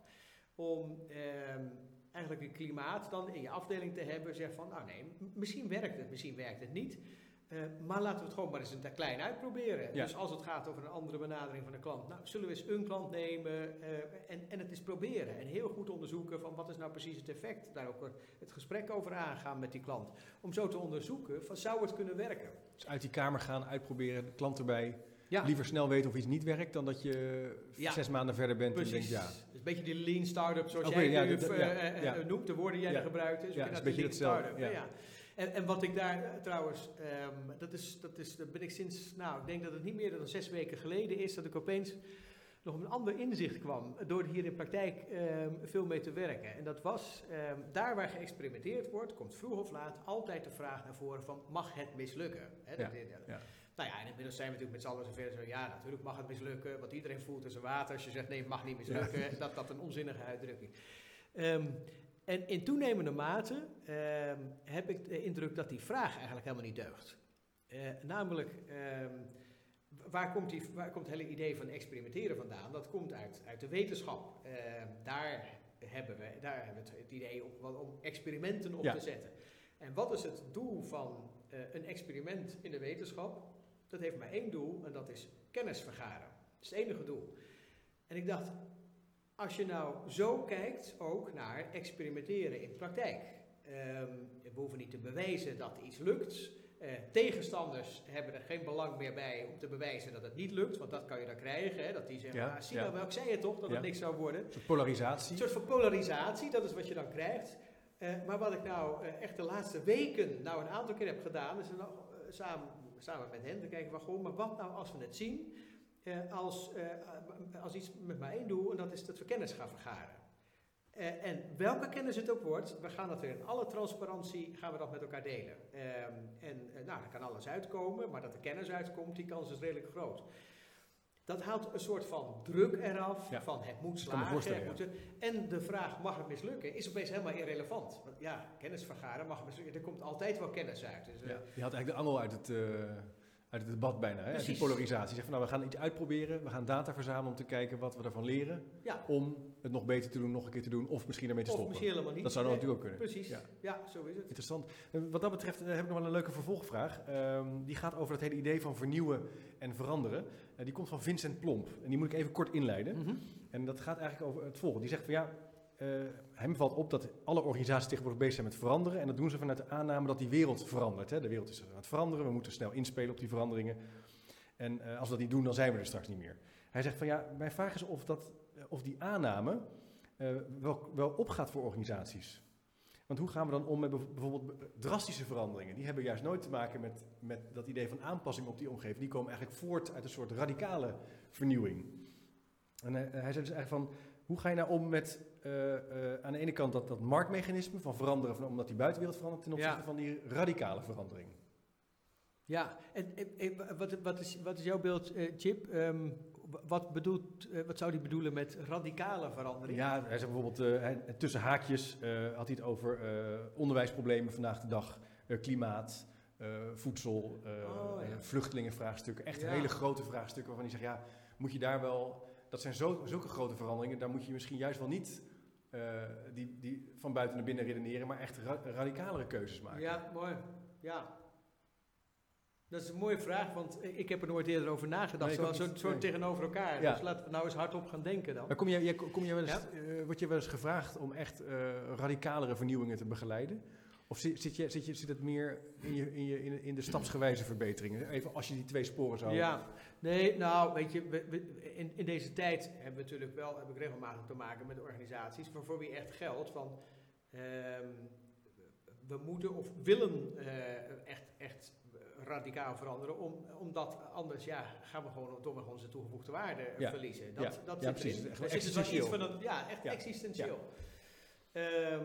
Om ehm, eigenlijk een klimaat dan in je afdeling te hebben. Zeg van, nou nee, misschien werkt het, misschien werkt het niet. Eh, maar laten we het gewoon maar eens een klein uitproberen. Ja. Dus als het gaat over een andere benadering van de klant. Nou, zullen we eens een klant nemen eh, en, en het eens proberen. En heel goed onderzoeken van wat is nou precies het effect. Daar ook het gesprek over aangaan met die klant. Om zo te onderzoeken van zou het kunnen werken. Dus uit die kamer gaan, uitproberen, de klant erbij. Ja. Liever snel weten of iets niet werkt, dan dat je Ja. zes maanden verder bent Precies. en denkt, ja, een beetje die lean startup zoals jij ja, nu eh, ja, eh, ja. eh, noemt, de woorden die jij Ja. gebruikt. Dus Ja, ja, is een een beetje hetzelfde. ja. En, en wat ik daar trouwens, ehm, dat is, dat is, dat ben ik sinds, nou, ik denk dat het niet meer dan zes weken geleden is dat ik opeens nog een ander inzicht kwam door hier in praktijk ehm, veel mee te werken. En dat was, ehm, daar waar geëxperimenteerd wordt, komt vroeg of laat altijd de vraag naar voren van, mag het mislukken? Ja, dat- dat- ja. Nou ja, en inmiddels zijn we natuurlijk met z'n allen zover zo, ja, natuurlijk mag het mislukken, want iedereen voelt in zijn water. Als je zegt, nee, het mag niet mislukken, dat dat een onzinnige uitdrukking. Ehm, en in toenemende mate ehm, heb ik de indruk dat die vraag eigenlijk helemaal niet deugt. Eh, namelijk, ehm, waar, komt die, waar komt het hele idee van experimenteren vandaan? Dat komt uit, uit de wetenschap. Daar, hebben we, daar hebben we het, idee om, om experimenten op Ja. te zetten. En wat is het doel van eh, een experiment in de wetenschap? Dat heeft maar één doel en dat is kennis vergaren. Dat is het enige doel. En ik dacht, als je nou zo kijkt ook naar experimenteren in praktijk. Ehm, we hoeven niet te bewijzen dat iets lukt. Eh, tegenstanders hebben er geen belang meer bij om te bewijzen dat het niet lukt, want dat kan je dan krijgen. Hè, dat die zeggen, Ja, ah, zie ja. nou wel, ik zei het toch, dat Ja. het niks zou worden. een soort polarisatie. Een soort van polarisatie, dat is wat je dan krijgt. Eh, maar wat ik nou eh, echt de laatste weken nou een aantal keer heb gedaan, is eh, samen, samen met hen te kijken van, goh, maar wat nou als we het zien eh, als, eh, als iets met maar één en dat is dat we kennis gaan vergaren. Eh, en welke kennis het ook wordt, we gaan dat weer in alle transparantie, gaan we dat met elkaar delen. Ehm, en eh, nou, er kan alles uitkomen, maar dat er kennis uitkomt, die kans is redelijk groot. Dat haalt een soort van druk eraf, Ja. van het moet slagen. het moet- en de vraag, mag het mislukken, is opeens helemaal irrelevant. Want ja, kennis vergaren mag mislukken, er komt altijd wel kennis uit. Dus, eh, Ja, je had eigenlijk de angel uit het, eh, uit het debat bijna, hè? uit die polarisatie. Je zegt van nou, we gaan iets uitproberen, we gaan data verzamelen om te kijken wat we ervan leren. Om het nog beter te doen, nog een keer te doen of misschien ermee te Of stoppen. misschien helemaal niet. Dat zou dan Nee, natuurlijk ook kunnen. Precies, Ja. ja. zo is het. Interessant. En wat dat betreft eh, heb ik nog wel een leuke vervolgvraag. Ehm, die gaat over het hele idee van vernieuwen en veranderen. Die komt van Vincent Plomp. En die moet ik even kort inleiden. Mhm. En dat gaat eigenlijk over het volgende. Die zegt van ja, eh, hem valt op dat alle organisaties tegenwoordig bezig zijn met veranderen. En dat doen ze vanuit de aanname dat die wereld verandert. Hè. De wereld is aan het veranderen, we moeten snel inspelen op die veranderingen. En eh, als we dat niet doen, dan zijn we er straks niet meer. Hij zegt van ja, mijn vraag is of, dat, eh, of die aanname wel, wel opgaat voor organisaties. Want hoe gaan we dan om met bijv- bijvoorbeeld drastische veranderingen? Die hebben juist nooit te maken met, met dat idee van aanpassing op die omgeving. Die komen eigenlijk voort uit een soort radicale vernieuwing. En hij, hij zei dus eigenlijk van, hoe ga je nou om met eh, eh, aan de ene kant dat, dat marktmechanisme van veranderen, van, omdat die buitenwereld verandert, ten opzichte Ja. van die radicale verandering. Ja, en, en- en wat, wat, is, wat is jouw beeld, eh, Chip? W- wat, bedoelt, eh, wat zou hij bedoelen met radicale verandering? Ja, hij zei bijvoorbeeld, eh, tussen haakjes eh, had hij het over onderwijsproblemen vandaag de dag, klimaat, voedsel, Oh, ja. vluchtelingenvraagstukken. Echt Ja. hele grote vraagstukken waarvan hij zegt, ja, moet je daar wel, dat zijn zo, zulke grote veranderingen, daar moet je misschien juist wel niet die, die van buiten naar binnen redeneren, maar echt ra- radicalere keuzes maken. Ja, mooi. Ja. Dat is een mooie vraag, want ik heb er nooit eerder over nagedacht. Nee, zo, Nee. tegenover elkaar. Ja. Dus laten we nou eens hardop gaan denken dan. Maar kom je, kom je wel eens, Ja? eh, word je wel eens gevraagd om echt eh, radicalere vernieuwingen te begeleiden? Of zit, zit, je, zit, je, zit het meer in, je, in, je, in, de- in de stapsgewijze verbeteringen? Even als je die twee sporen zou... Ja, nee, nou, weet je, we, we- in, in deze tijd hebben we natuurlijk wel, heb ik regelmatig te maken met organisaties waarvoor wie echt geldt van, ehm, we moeten of willen eh, echt, echt radicaal veranderen, om, omdat anders ja, gaan we gewoon domweg onze toegevoegde waarde Ja. verliezen. Dat, Ja. dat Ja, precies. Echt dus wel iets existentieel. van een, ja, echt Ja. existentieel. Ehm,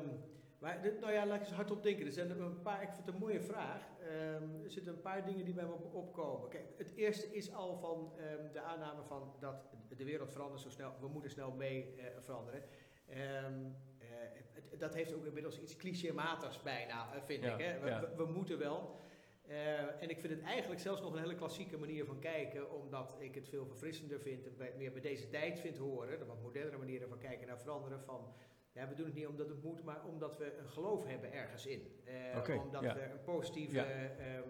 maar dit- nou ja, laat ik eens hardop denken. Er zijn een paar, ik vind het een mooie vraag. Ehm, er zitten een paar dingen die bij me op- opkomen. Kijk, het eerste is al van ehm, de aanname van dat de wereld verandert zo snel. We moeten snel mee eh, veranderen. Eh, het- dat heeft ook inmiddels iets clichématigs bijna, eh, vind Ja, ik. Hè? We, ja. we- we moeten wel. Eh, en ik vind het eigenlijk zelfs nog een hele klassieke manier van kijken, omdat ik het veel verfrissender vind en bij- meer bij deze tijd vind horen. De wat modernere manieren van kijken naar veranderen. Van, ja, we doen het niet omdat het moet, maar omdat we een geloof hebben ergens in. Oké, omdat ja. we een positieve. Ja. ehm,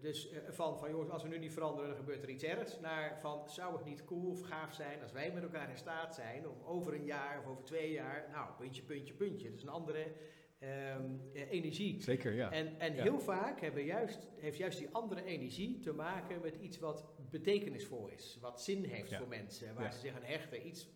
dus eh, van, van jongens, als we nu niet veranderen, dan gebeurt er iets ergs. Naar van, zou het niet cool of gaaf zijn als wij met elkaar in staat zijn om over een jaar of over twee jaar, nou, puntje, puntje, puntje. Dus een andere ehm, eh, energie. Zeker, ja. En, en Ja. heel vaak hebben juist, heeft juist die andere energie te maken met iets wat betekenisvol is. Wat zin heeft Ja. voor mensen. Waar ze zich aan hechten. Iets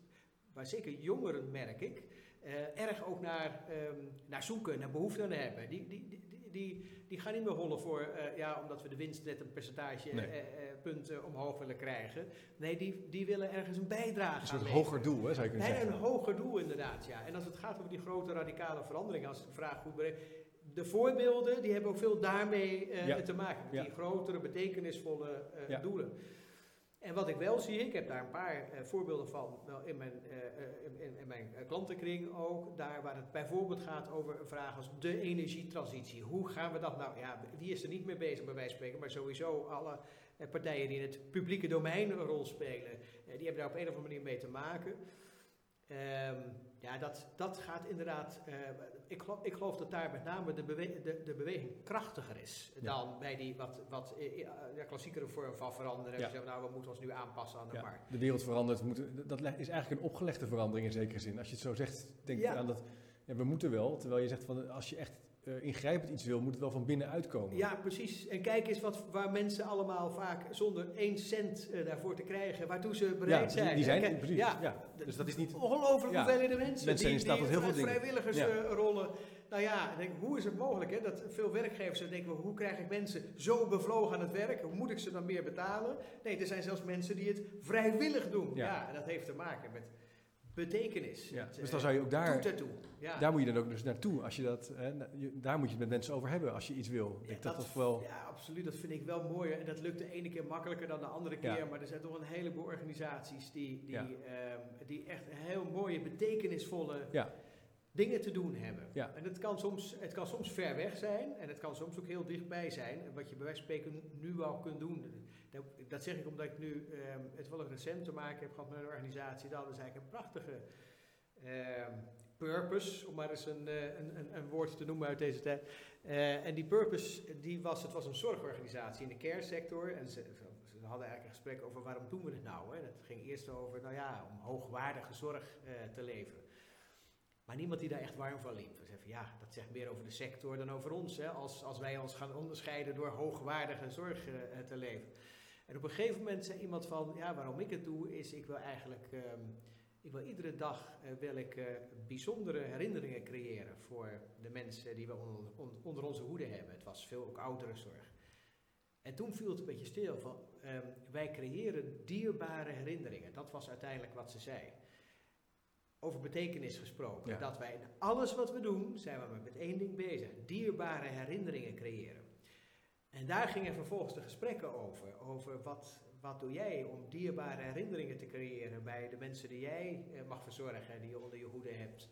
waar zeker jongeren, merk ik, eh, erg ook naar, ehm, naar zoeken, naar behoefte aan hebben. Die, die, die, die, die, gaan niet meer hollen voor, eh, ja, omdat we de winst net een percentage Nee. eh, eh, punten omhoog willen krijgen. Nee, die, die willen ergens een bijdrage Een soort aan hoger leveren. doel, hè, zou je kunnen Nee, zeggen. een hoger doel inderdaad, ja. En als het gaat over die grote radicale veranderingen, als ik de vraag goed bereid, de voorbeelden die hebben ook veel daarmee Ja. te maken. Met Ja. die grotere, betekenisvolle doelen. En wat ik wel zie, ik heb daar een paar eh, voorbeelden van wel in mijn, eh, eh, in, in- mijn klantenkring ook. Daar waar het bijvoorbeeld gaat over een vraag als de energietransitie. Hoe gaan we dat nou? Ja, wie is er niet mee bezig bij wijze van spreken, maar sowieso alle partijen die in het publieke domein een rol spelen, die hebben daar op een of andere manier mee te maken. Ehm, ja, dat, dat gaat inderdaad. Ik, geloof, ik geloof dat daar met name de, bewe- de, de beweging krachtiger is Ja. dan bij die wat, wat eh, eh, ja, klassiekere vorm van veranderen. Ja. We zeggen, nou, we moeten ons nu aanpassen aan de Ja, markt. de wereld verandert. moeten- dat is eigenlijk een opgelegde verandering in zekere zin. Als je het zo zegt, denk je aan dat ja, we moeten wel. Terwijl je zegt van als je echt eh, ingrijpend iets wil, moet het wel van binnen uitkomen. Ja, precies. En kijk eens wat, waar mensen allemaal vaak zonder één cent eh, daarvoor te krijgen, waartoe ze bereid die- zijn. Die zijn, Kijk, precies. Ja, Ja. Dus dat is niet... Ongelooflijk Ja, hoeveelheden mensen. mensen zijn in staat tot heel veel dingen. Vrijwilligersrollen. nou ja, denk, hoe is het mogelijk hè, dat veel werkgevers denken, hoe krijg ik mensen zo bevlogen aan het werk? Hoe moet ik ze dan meer betalen? Nee, er zijn zelfs mensen die het vrijwillig doen. Ja. Ja, en dat heeft te maken met betekenis. Ja, Het, dus eh, dan zou je ook daar. Ja. daar moet je dan ook dus naartoe. Als je dat, hè, daar moet je het met mensen over hebben als je iets wil. Ja, dat dat- wel... Ja, absoluut. Dat vind ik wel mooi. En dat lukt de ene keer makkelijker dan de andere keer. Ja. Maar er zijn toch een heleboel organisaties die, die, ehm, die echt heel mooie, betekenisvolle Ja. Dingen te doen hebben. Ja. En het kan, soms, het kan soms ver weg zijn. En het kan soms ook heel dichtbij zijn. En wat je bij wijze van spreken nu al kunt doen. Dat, dat zeg ik omdat ik nu ehm, het wel recent te maken heb gehad met een organisatie. Dat is eigenlijk een prachtige ehm, purpose, om maar eens een, eh, een, een, een woord te noemen uit deze tijd. Eh, en die purpose, die was, het was een zorgorganisatie in de care sector. En ze, ze hadden eigenlijk een gesprek over waarom doen we het nou. Hè? Dat ging eerst over, nou ja, om hoogwaardige zorg eh, te leveren. Maar niemand die daar echt warm van liep. Zeiden van ja, dat zegt meer over de sector dan over ons. Hè? Als, als wij ons gaan onderscheiden door hoogwaardige zorg eh, te leveren. En op een gegeven moment zei iemand van, ja, waarom ik het doe, is ik wil eigenlijk, ehm, ik wil iedere dag eh, wil ik, eh, bijzondere herinneringen creëren voor de mensen die we onder, on- onder onze hoede hebben. Het was veel ook ouderenzorg. En toen viel het een beetje stil van, ehm, wij creëren dierbare herinneringen. Dat was uiteindelijk wat ze zei. Over betekenis gesproken. Ja. Dat wij in alles wat we doen, zijn we maar met één ding bezig. Dierbare herinneringen creëren. En daar gingen vervolgens de gesprekken over. Over wat, wat doe jij om dierbare herinneringen te creëren bij de mensen die jij eh, mag verzorgen, die je onder je hoede hebt.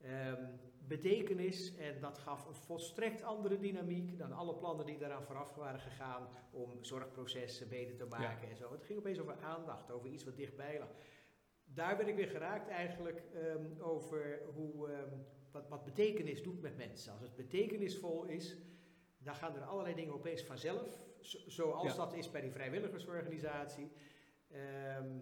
Ehm, betekenis, en dat gaf een volstrekt andere dynamiek dan alle plannen die daaraan vooraf waren gegaan om zorgprocessen beter te maken en zo. Het ging opeens over aandacht, over iets wat dichtbij lag. Daar ben ik weer geraakt eigenlijk ehm, over hoe, ehm, wat, wat betekenis doet met mensen. Als het betekenisvol is, dan gaan er allerlei dingen opeens vanzelf. Zo, zoals Ja. dat is bij die vrijwilligersorganisatie. Ehm,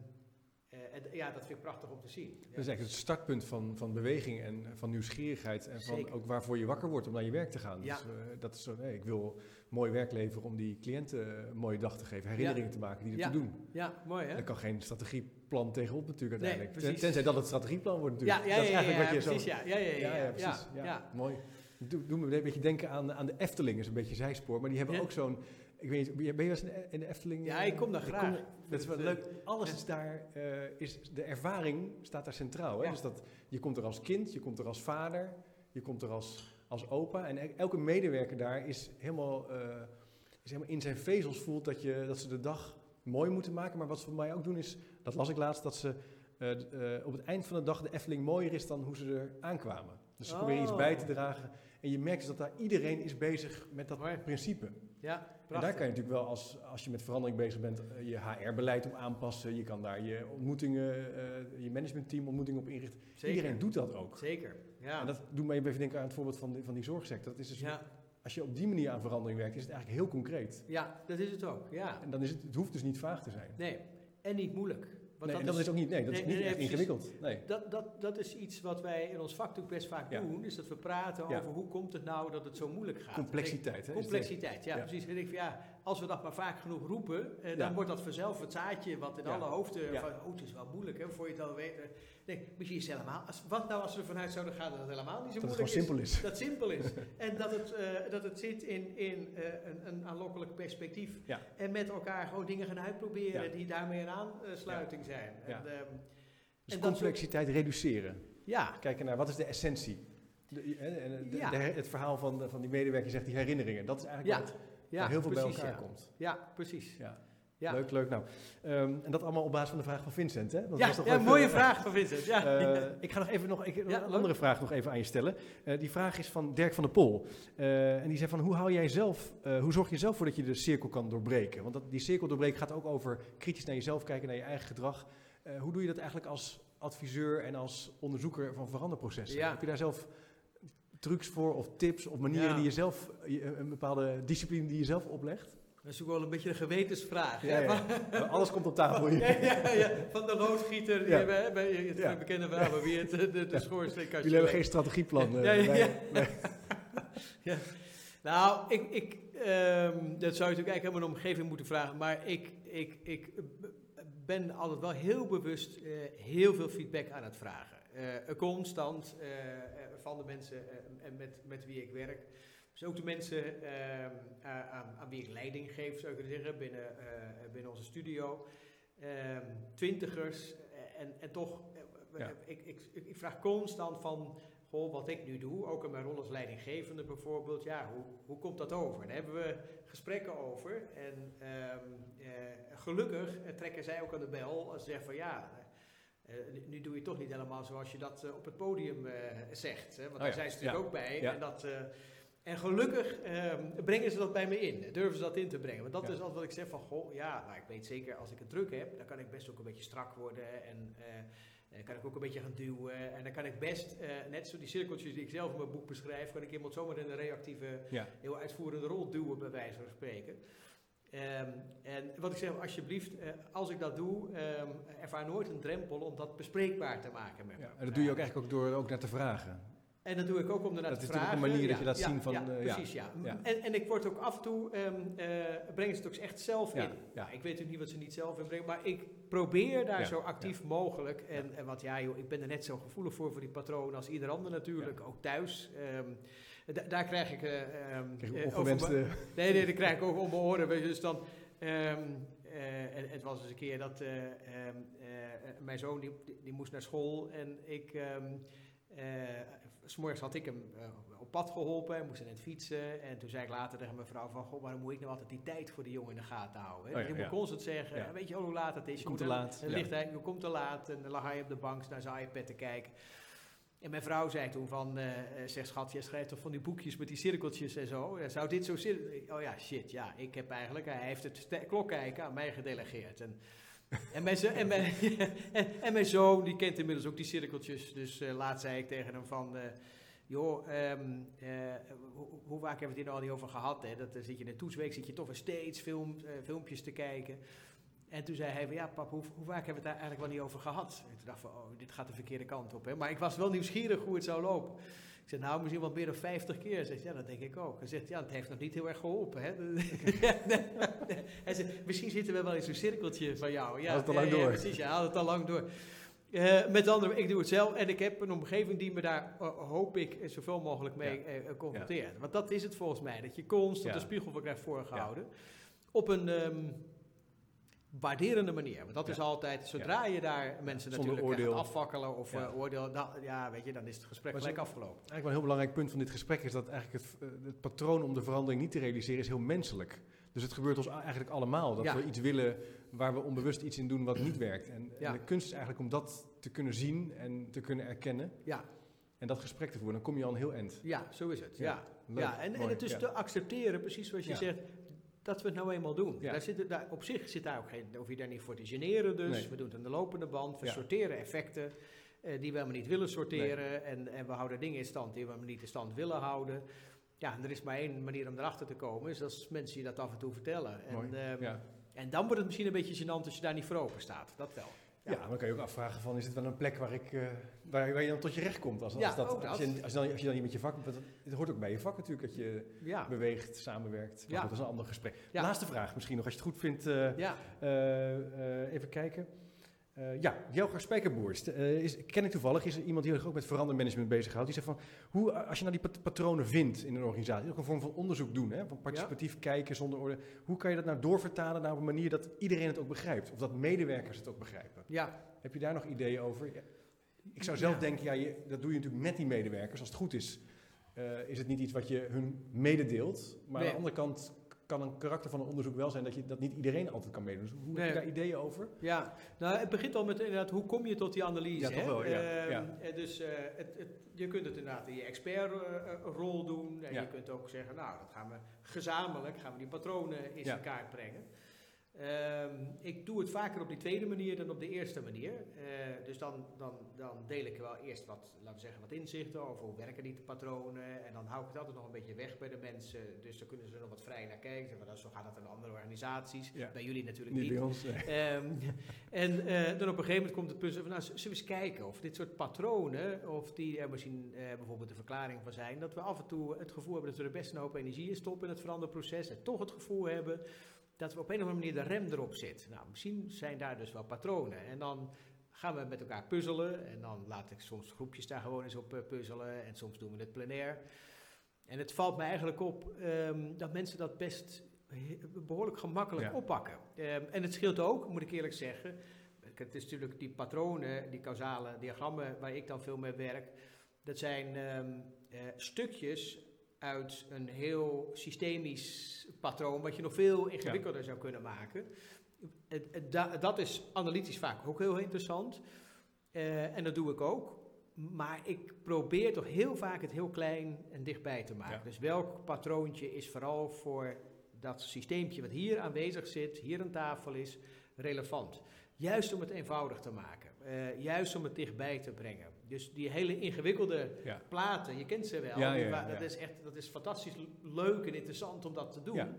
eh, en ja, dat vind ik prachtig om te zien. Ja. Dat is eigenlijk het startpunt van, van beweging en van nieuwsgierigheid. En van Zeker. ook waarvoor je wakker wordt om naar je werk te gaan. Ja. Dus, eh, dat is zo, nee, ik wil mooi werk leveren om die cliënten een mooie dag te geven. Herinneringen te maken die Ja. ertoe doen. Ja, mooi hè? Daar kan geen strategieplan tegenop natuurlijk uiteindelijk. Tenzij dat het strategieplan wordt natuurlijk. Ja, ja, dat is eigenlijk wat je precies. zo... Ja, ja, ja, ja, Ja, ja, precies. Ja. Mooi. Doe, doe me een beetje denken aan, aan de Efteling, is een beetje zijspoor. Maar die hebben ook zo'n... Ik weet niet, ben je wel eens in de- in de Efteling? Ja, ik kom daar graag. dat is wel leuk. eh, Alles is daar, eh, is, de ervaring staat daar centraal. Hè? Dus dat, je komt er als kind, je komt er als vader, je komt er als, als opa. En e- elke medewerker daar is helemaal, eh, is helemaal in zijn vezels voelt dat, je, dat ze de dag mooi moeten maken. Maar wat ze voor mij ook doen is, dat las ik laatst, dat ze eh, eh, op het eind van de dag de Efteling mooier is dan hoe ze er aankwamen. Dus ze proberen iets Oh. bij te dragen. En je merkt dus dat daar iedereen is bezig met dat Mooi. principe. Ja, En prachtig. daar kan je natuurlijk wel, als, als je met verandering bezig bent, eh, je HR-beleid op aanpassen. Je kan daar je ontmoetingen, je managementteam ontmoetingen op inrichten. Zeker. Iedereen doet dat ook. Zeker, ja. En dat doet mij even denken aan het voorbeeld van, die- van die zorgsector. Dat is dus, ja. Als je op die manier aan verandering werkt, is het eigenlijk heel concreet. ja, dat is het ook. Ja. En dan is het, het hoeft dus niet vaag te zijn. Nee, en niet moeilijk. Want nee, en dat dat is ook niet, nee, dat nee, is niet nee, echt ingewikkeld. Nee. Dat, dat, dat is iets wat wij in ons vak natuurlijk best vaak Ja. doen. Is dat we praten Ja. over hoe komt het nou dat het zo moeilijk gaat. Complexiteit. Hè, Complexiteit, ja, precies. En ik van ja, als we dat maar vaak genoeg roepen, eh, dan Ja. wordt dat vanzelf het zaadje wat in Ja. alle hoofden Ja. van, oh het is wel moeilijk hè, voor je het al weet. eh, Nee, misschien is het helemaal, als, wat nou als we ervan uit zouden gaan dat het helemaal niet zo Dat het gewoon moeilijk simpel is. Dat simpel is. en dat het, eh, dat het zit in, in een, een aanlokkelijk perspectief. En met elkaar gewoon dingen gaan uitproberen die daarmee een aansluiting zijn. En, ehm, Dus en dat complexiteit reduceren. ja, Kijken naar wat is de essentie. De, de- Ja. het verhaal van, van die medewerker zegt die herinneringen. Dat is eigenlijk Ja. wat ja waar heel veel precies, bij elkaar ja. komt. Ja, precies. Ja. Ja. Leuk, leuk. Nou, ehm, en dat allemaal op basis van de vraag van Vincent, hè? Dat ja, was toch ja, wel mooie even- vraag van Vincent. Ja. Eh, ik ga nog even nog, ik, Ja, een leuk. andere vraag nog even aan je stellen. Eh, die vraag is van Dirk van der Pol. Eh, en die zei van, hoe, hou jij zelf, eh, hoe zorg je zelf voor dat je de cirkel kan doorbreken? Want dat, die cirkel doorbreken gaat ook over kritisch naar jezelf kijken, naar je eigen gedrag. Eh, hoe doe je dat eigenlijk als adviseur en als onderzoeker van veranderprocessen? Ja. Heb je daar zelf trucs voor of tips of manieren Ja. die je zelf, je- een bepaalde discipline die je zelf oplegt? Dat is ook wel een beetje een gewetensvraag. Ja, Maar Alles komt op tafel hier. Ja, ja, ja, van de loodgieter, Ja. bij, bij het bekende verhaal, maar wie het, de, de, schoorsteenkastje. Jullie hebben geen strategieplan. eh, Ja, ja, wij- ja. Nou, ik, ik, ehm, dat zou je natuurlijk eigenlijk helemaal een omgeving moeten vragen, maar ik, ik, ik ben altijd wel heel bewust eh, heel veel feedback aan het vragen. Eh, constant eh, eh, van de mensen en met, met wie ik werk. Dus ook de mensen aan, aan wie ik leiding geef, zou ik kunnen zeggen, binnen, binnen onze studio. Ehm, twintigers en, en toch, Ja. ik, ik, ik, vraag constant van, goh, wat ik nu doe, ook in mijn rol als leidinggevende bijvoorbeeld, ja, hoe, hoe komt dat over? Daar hebben we gesprekken over en ehm, eh, gelukkig trekken zij ook aan de bel als ze zeggen van ja, eh, nu- doe je toch niet helemaal zoals je dat eh, op het podium eh, zegt, hè? want Oh daar ja, zijn ze natuurlijk ja, ook bij. ja. En, dat, en gelukkig ehm, brengen ze dat bij me in, durven ze dat in te brengen. Want dat is altijd wat ik zeg van, goh, ja, nou, ik weet zeker als ik het druk heb, dan kan ik best ook een beetje strak worden en... kan ik ook een beetje gaan duwen. En dan kan ik best, net zo die cirkeltjes die ik zelf in mijn boek beschrijf, kan ik iemand zomaar in een reactieve, heel uitvoerende rol duwen, bij wijze van spreken. Ehm, en wat ik zeg, alsjeblieft, eh, als ik dat doe, ehm, ervaar nooit een drempel om dat bespreekbaar te maken met me. Ja, en dat doe je ook eigenlijk ook door ook naar te vragen. En dat doe ik ook om ernaar Dat te is vragen. natuurlijk een manier dat je laat ja, zien van, Ja, eh, precies, ja. En, en ik word ook af en toe, brengen ze het ook echt zelf in. ja. Nou, ik weet natuurlijk niet wat ze niet zelf inbrengen, maar ik probeer daar zo actief mogelijk. En, en wat ja, joh, ik ben er net zo gevoelig voor, voor die patronen als ieder ander natuurlijk, ook thuis. Da- daar krijg ik... eh, ehm, Krijg eh, ongewenste... Nee, nee, dat krijg ik ook om mijn oren. Dus dan... en het was eens een keer dat eh, ehm, eh, mijn zoon die, die, moest naar school en ik... ehm eh, s morgens had ik hem op pad geholpen, hij moest net fietsen. En toen zei ik later tegen mijn vrouw van, goh, waarom moet ik nou altijd die tijd voor die jongen in de gaten houden? Hè? Oh ja, Dus ik moet constant zeggen, Ja. weet je al hoe laat het is? Je komt te laat, Dan ligt hij, je komt te laat en dan lag hij op de bank naar zijn iPad te kijken. En mijn vrouw zei toen van, eh eh, zeg schat, jij schrijft toch van die boekjes met die cirkeltjes en zo. Zou dit zo? Oh ja, shit, ja, ik heb eigenlijk, hij heeft het klokkijken aan mij gedelegeerd. En, en, mijn, en, mijn, en, mijn zoon, die kent inmiddels ook die cirkeltjes. Dus eh, laat zei ik tegen hem van, joh, ehm, eh, hoe, hoe, vaak hebben we het hier nou al niet over gehad? Hè? Dat, zit je in toetsweek, zit je toch weer steeds film, uh, filmpjes te kijken. En toen zei hij van, ja pap, hoe, hoe, vaak hebben we het daar eigenlijk wel niet over gehad? En toen dacht ik van, oh, dit gaat de verkeerde kant op. Hè? Maar ik was wel nieuwsgierig hoe het zou lopen. Ik zei, nou, misschien wel meer dan 50 keer. Hij zegt, ja, dat denk ik ook. Hij zegt, ja, het heeft nog niet heel erg geholpen. Hè? Hij zegt, misschien zitten we wel in zo'n cirkeltje van jou. Ja, het al lang ja, door. precies, ja, haal het al lang door. Uh, met andere ik doe het zelf en ik heb een omgeving die me daar, uh, hoop ik, zoveel mogelijk mee ja. uh, confronteert. Want dat is het volgens mij, dat je constant de spiegel krijgt voorgehouden. Op een um, waarderende manier. Want dat is altijd, zodra je daar mensen natuurlijk oordeel. gaat afvakkelen of oordeel, dan, ja, weet je, dan is het gesprek gelijk afgelopen. Eigenlijk wel een heel belangrijk punt van dit gesprek is dat eigenlijk het, het patroon om de verandering niet te realiseren is heel menselijk. Dus het gebeurt ons eigenlijk allemaal. Dat we iets willen waar we onbewust iets in doen wat niet werkt. En, ja. en, de kunst is eigenlijk om dat te kunnen zien en te kunnen erkennen. Ja. En dat gesprek te voeren. Dan kom je al een heel eind. Ja, zo is het. Ja. ja. ja. En, en het is te accepteren, precies zoals je zegt, dat we het nou eenmaal doen. Daar zit, daar, op zich zit daar ook geen, hoef je daar niet voor te generen dus. Nee. We doen het aan de lopende band. We sorteren effecten uh, die we helemaal niet willen sorteren. Nee. En, en we houden dingen in stand die we helemaal niet in stand willen houden. Ja, en er is maar één manier om erachter te komen, is als mensen je dat af en toe vertellen. En, um, ja. en dan wordt het misschien een beetje gênant als je daar niet voor open staat. Dat wel. Ja, ja dan kan je ook afvragen van, is het wel een plek waar, ik, uh, waar, waar, je dan tot je recht komt? Als, als, ja, dat, als, je, als, je dan, als je dan niet met je vak... Het hoort ook bij je vak natuurlijk, dat je ja. beweegt, samenwerkt. Maar goed, dat is een ander gesprek. Laatste vraag misschien nog, als je het goed vindt. Uh, ja. uh, even kijken. Uh, ja, Jelger Spijkerboers, uh, is, ken ik toevallig, is er iemand die zich ook met verandermanagement bezighoudt. Die zegt van, hoe, als je nou die pat patronen vindt in een organisatie, ook een vorm van onderzoek doen, hè, van participatief ja. kijken zonder orde. Hoe kan je dat nou doorvertalen naar een manier dat iedereen het ook begrijpt? Of dat medewerkers het ook begrijpen? Ja. Heb je daar nog ideeën over? Ja. Ik zou zelf ja. denken, ja, je, dat doe je natuurlijk met die medewerkers. Als het goed is, uh, is het niet iets wat je hun mededeelt. Maar nee. aan de andere kant kan een karakter van een onderzoek wel zijn dat, je, dat niet iedereen altijd kan meedoen. Dus hoe nee. heb je daar ideeën over? Ja, nou het begint al met inderdaad, hoe kom je tot die analyse? Ja, toch wel, ja. Uh, ja. Dus uh, het, het, je kunt het inderdaad in je expertrol uh, doen. En ja. je kunt ook zeggen, nou, dat gaan we gezamenlijk, gaan we die patronen in ja. kaart brengen. Um, ik doe het vaker op die tweede manier dan op de eerste manier. Uh, dus dan, dan, dan deel ik wel eerst wat, laten we zeggen, wat inzichten over hoe werken die patronen. En dan hou ik het altijd nog een beetje weg bij de mensen. Dus dan kunnen ze er nog wat vrij naar kijken. Want zo gaat het in andere organisaties. Ja. Bij jullie natuurlijk niet. niet. Bij ons, nee. um, en uh, dan op een gegeven moment komt het puzzel van, nou, zullen we eens kijken of dit soort patronen, of die er misschien uh, bijvoorbeeld de verklaring van zijn, dat we af en toe het gevoel hebben dat we er best een hoop energie in stoppen in het veranderproces. En toch het gevoel hebben dat we op een of andere manier de rem erop zit. Nou, misschien zijn daar dus wel patronen. En dan gaan we met elkaar puzzelen. En dan laat ik soms groepjes daar gewoon eens op uh, puzzelen. En soms doen we het plenair. En het valt me eigenlijk op um, dat mensen dat best behoorlijk gemakkelijk ja. oppakken. Um, en het scheelt ook, moet ik eerlijk zeggen. Het is natuurlijk die patronen, die causale diagrammen waar ik dan veel mee werk. Dat zijn um, uh, stukjes uit een heel systemisch patroon, wat je nog veel ingewikkelder ja. zou kunnen maken. Dat is analytisch vaak ook heel interessant. Uh, en dat doe ik ook. Maar ik probeer toch heel vaak het heel klein en dichtbij te maken. Ja. Dus welk patroontje is vooral voor dat systeempje wat hier aanwezig zit, hier aan tafel is, relevant. Juist om het eenvoudig te maken. Uh, juist om het dichtbij te brengen. Dus die hele ingewikkelde ja. platen, je kent ze wel. Ja, ja, dat, is echt, dat is fantastisch leuk en interessant om dat te doen.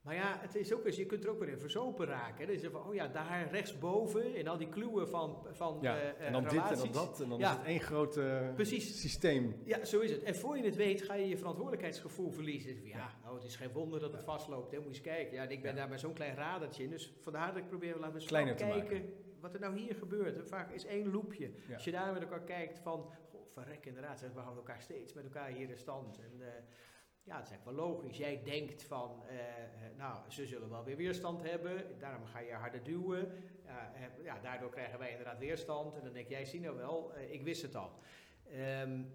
Maar ja, het is ook eens, je kunt er ook weer in verzopen raken. Dus je van, oh ja, daar rechtsboven, in al die kluwen van, van ja, uh, en dan relaties. dit en dan dat, en dan ja. is het één groot uh, Precies. systeem. Ja, zo is het. En voor je het weet, ga je je verantwoordelijkheidsgevoel verliezen. Ja, nou, het is geen wonder dat het vastloopt, hè, moet je eens kijken. Ja, ik ben daar met zo'n klein radertje in, dus vandaar dat ik probeer, laten we eens kijken wat er nou hier gebeurt. Vaak is één loopje. Ja. Als je daar met elkaar kijkt van, goh, verrek inderdaad, we houden elkaar steeds met elkaar hier in stand. En, uh, ja, het is eigenlijk wel logisch. Jij denkt van, uh, nou, ze zullen wel weer weerstand hebben, daarom ga je harder duwen. Uh, ja, daardoor krijgen wij inderdaad weerstand. En dan denk jij, zie nou wel, ik wist het al. Um,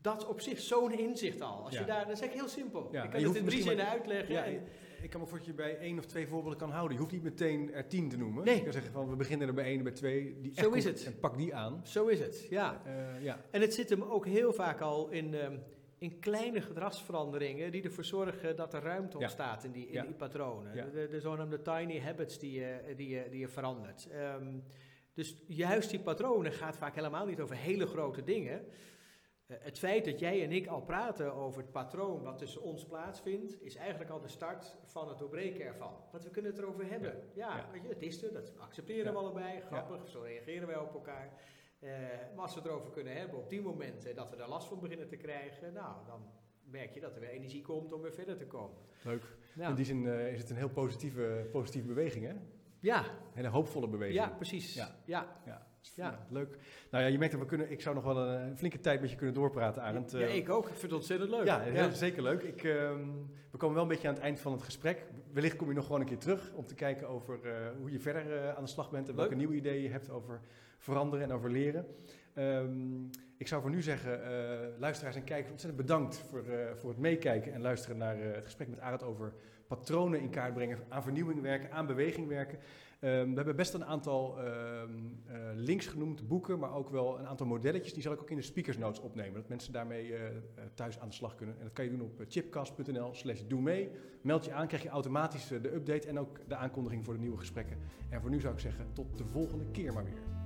dat is op zich zo'n inzicht al. Als ja. je daar, dat is echt heel simpel. Ja. Ik kan het in drie zinnen uitleggen. Ja, en, ik kan me voor dat je bij één of twee voorbeelden kan houden. Je hoeft niet meteen er tien te noemen. Nee. Je kan zeggen van we beginnen er bij één en bij twee. Die Zo is het. En pak die aan. Zo is het, ja. Uh, ja. En het zit hem ook heel vaak al in, um, in kleine gedragsveranderingen die ervoor zorgen dat er ruimte ontstaat ja. in, die, in ja. die patronen. Ja. De, de zogenaamde tiny habits die je, die je, die je verandert. Um, dus juist die patronen gaat vaak helemaal niet over hele grote dingen. Eh, het feit dat jij en ik al praten over het patroon wat tussen ons plaatsvindt, is eigenlijk al de start van het doorbreken ervan. Want we kunnen het erover hebben. Ja. Weet je, het is er, dat accepteren we allebei, grappig, zo reageren wij op elkaar. Eh, maar als we het erover kunnen hebben op die momenten dat we daar last van beginnen te krijgen, nou, dan merk je dat er weer energie komt om weer verder te komen. Leuk. Ja, In die zin eh, is het een heel positieve, positieve beweging, hè? Een ja, hele hoopvolle beweging. ja precies. Ja. Ja. Ja, is- Ja. ja, leuk. Nou ja, je merkt dat we kunnen, ik zou nog wel een, flinke tijd met je kunnen doorpraten, Arend. Ja, Eh, ik ook. Ik vind het ontzettend leuk. Ja, heel, zeker leuk. Ik, ehm, we komen wel een beetje aan het eind van het gesprek. Wellicht kom je nog gewoon een keer terug om te kijken over eh, hoe je verder eh, aan de slag bent en welke nieuwe ideeën je hebt over veranderen en over leren. Ehm, ik zou voor nu zeggen, eh, luisteraars en kijkers, ontzettend bedankt voor, voor het meekijken en luisteren naar het gesprek met Arend over patronen in kaart brengen, aan vernieuwing werken, aan beweging werken. Ehm, we hebben best een aantal ehm, eh, links genoemd boeken, maar ook wel een aantal modelletjes. Die zal ik ook in de speakers notes opnemen, dat mensen daarmee eh, eh, thuis aan de slag kunnen. En dat kan je doen op chipcast.nl slash doe mee. Meld je aan, krijg je automatisch de update en ook de aankondiging voor de nieuwe gesprekken. En voor nu zou ik zeggen, tot de volgende keer maar weer.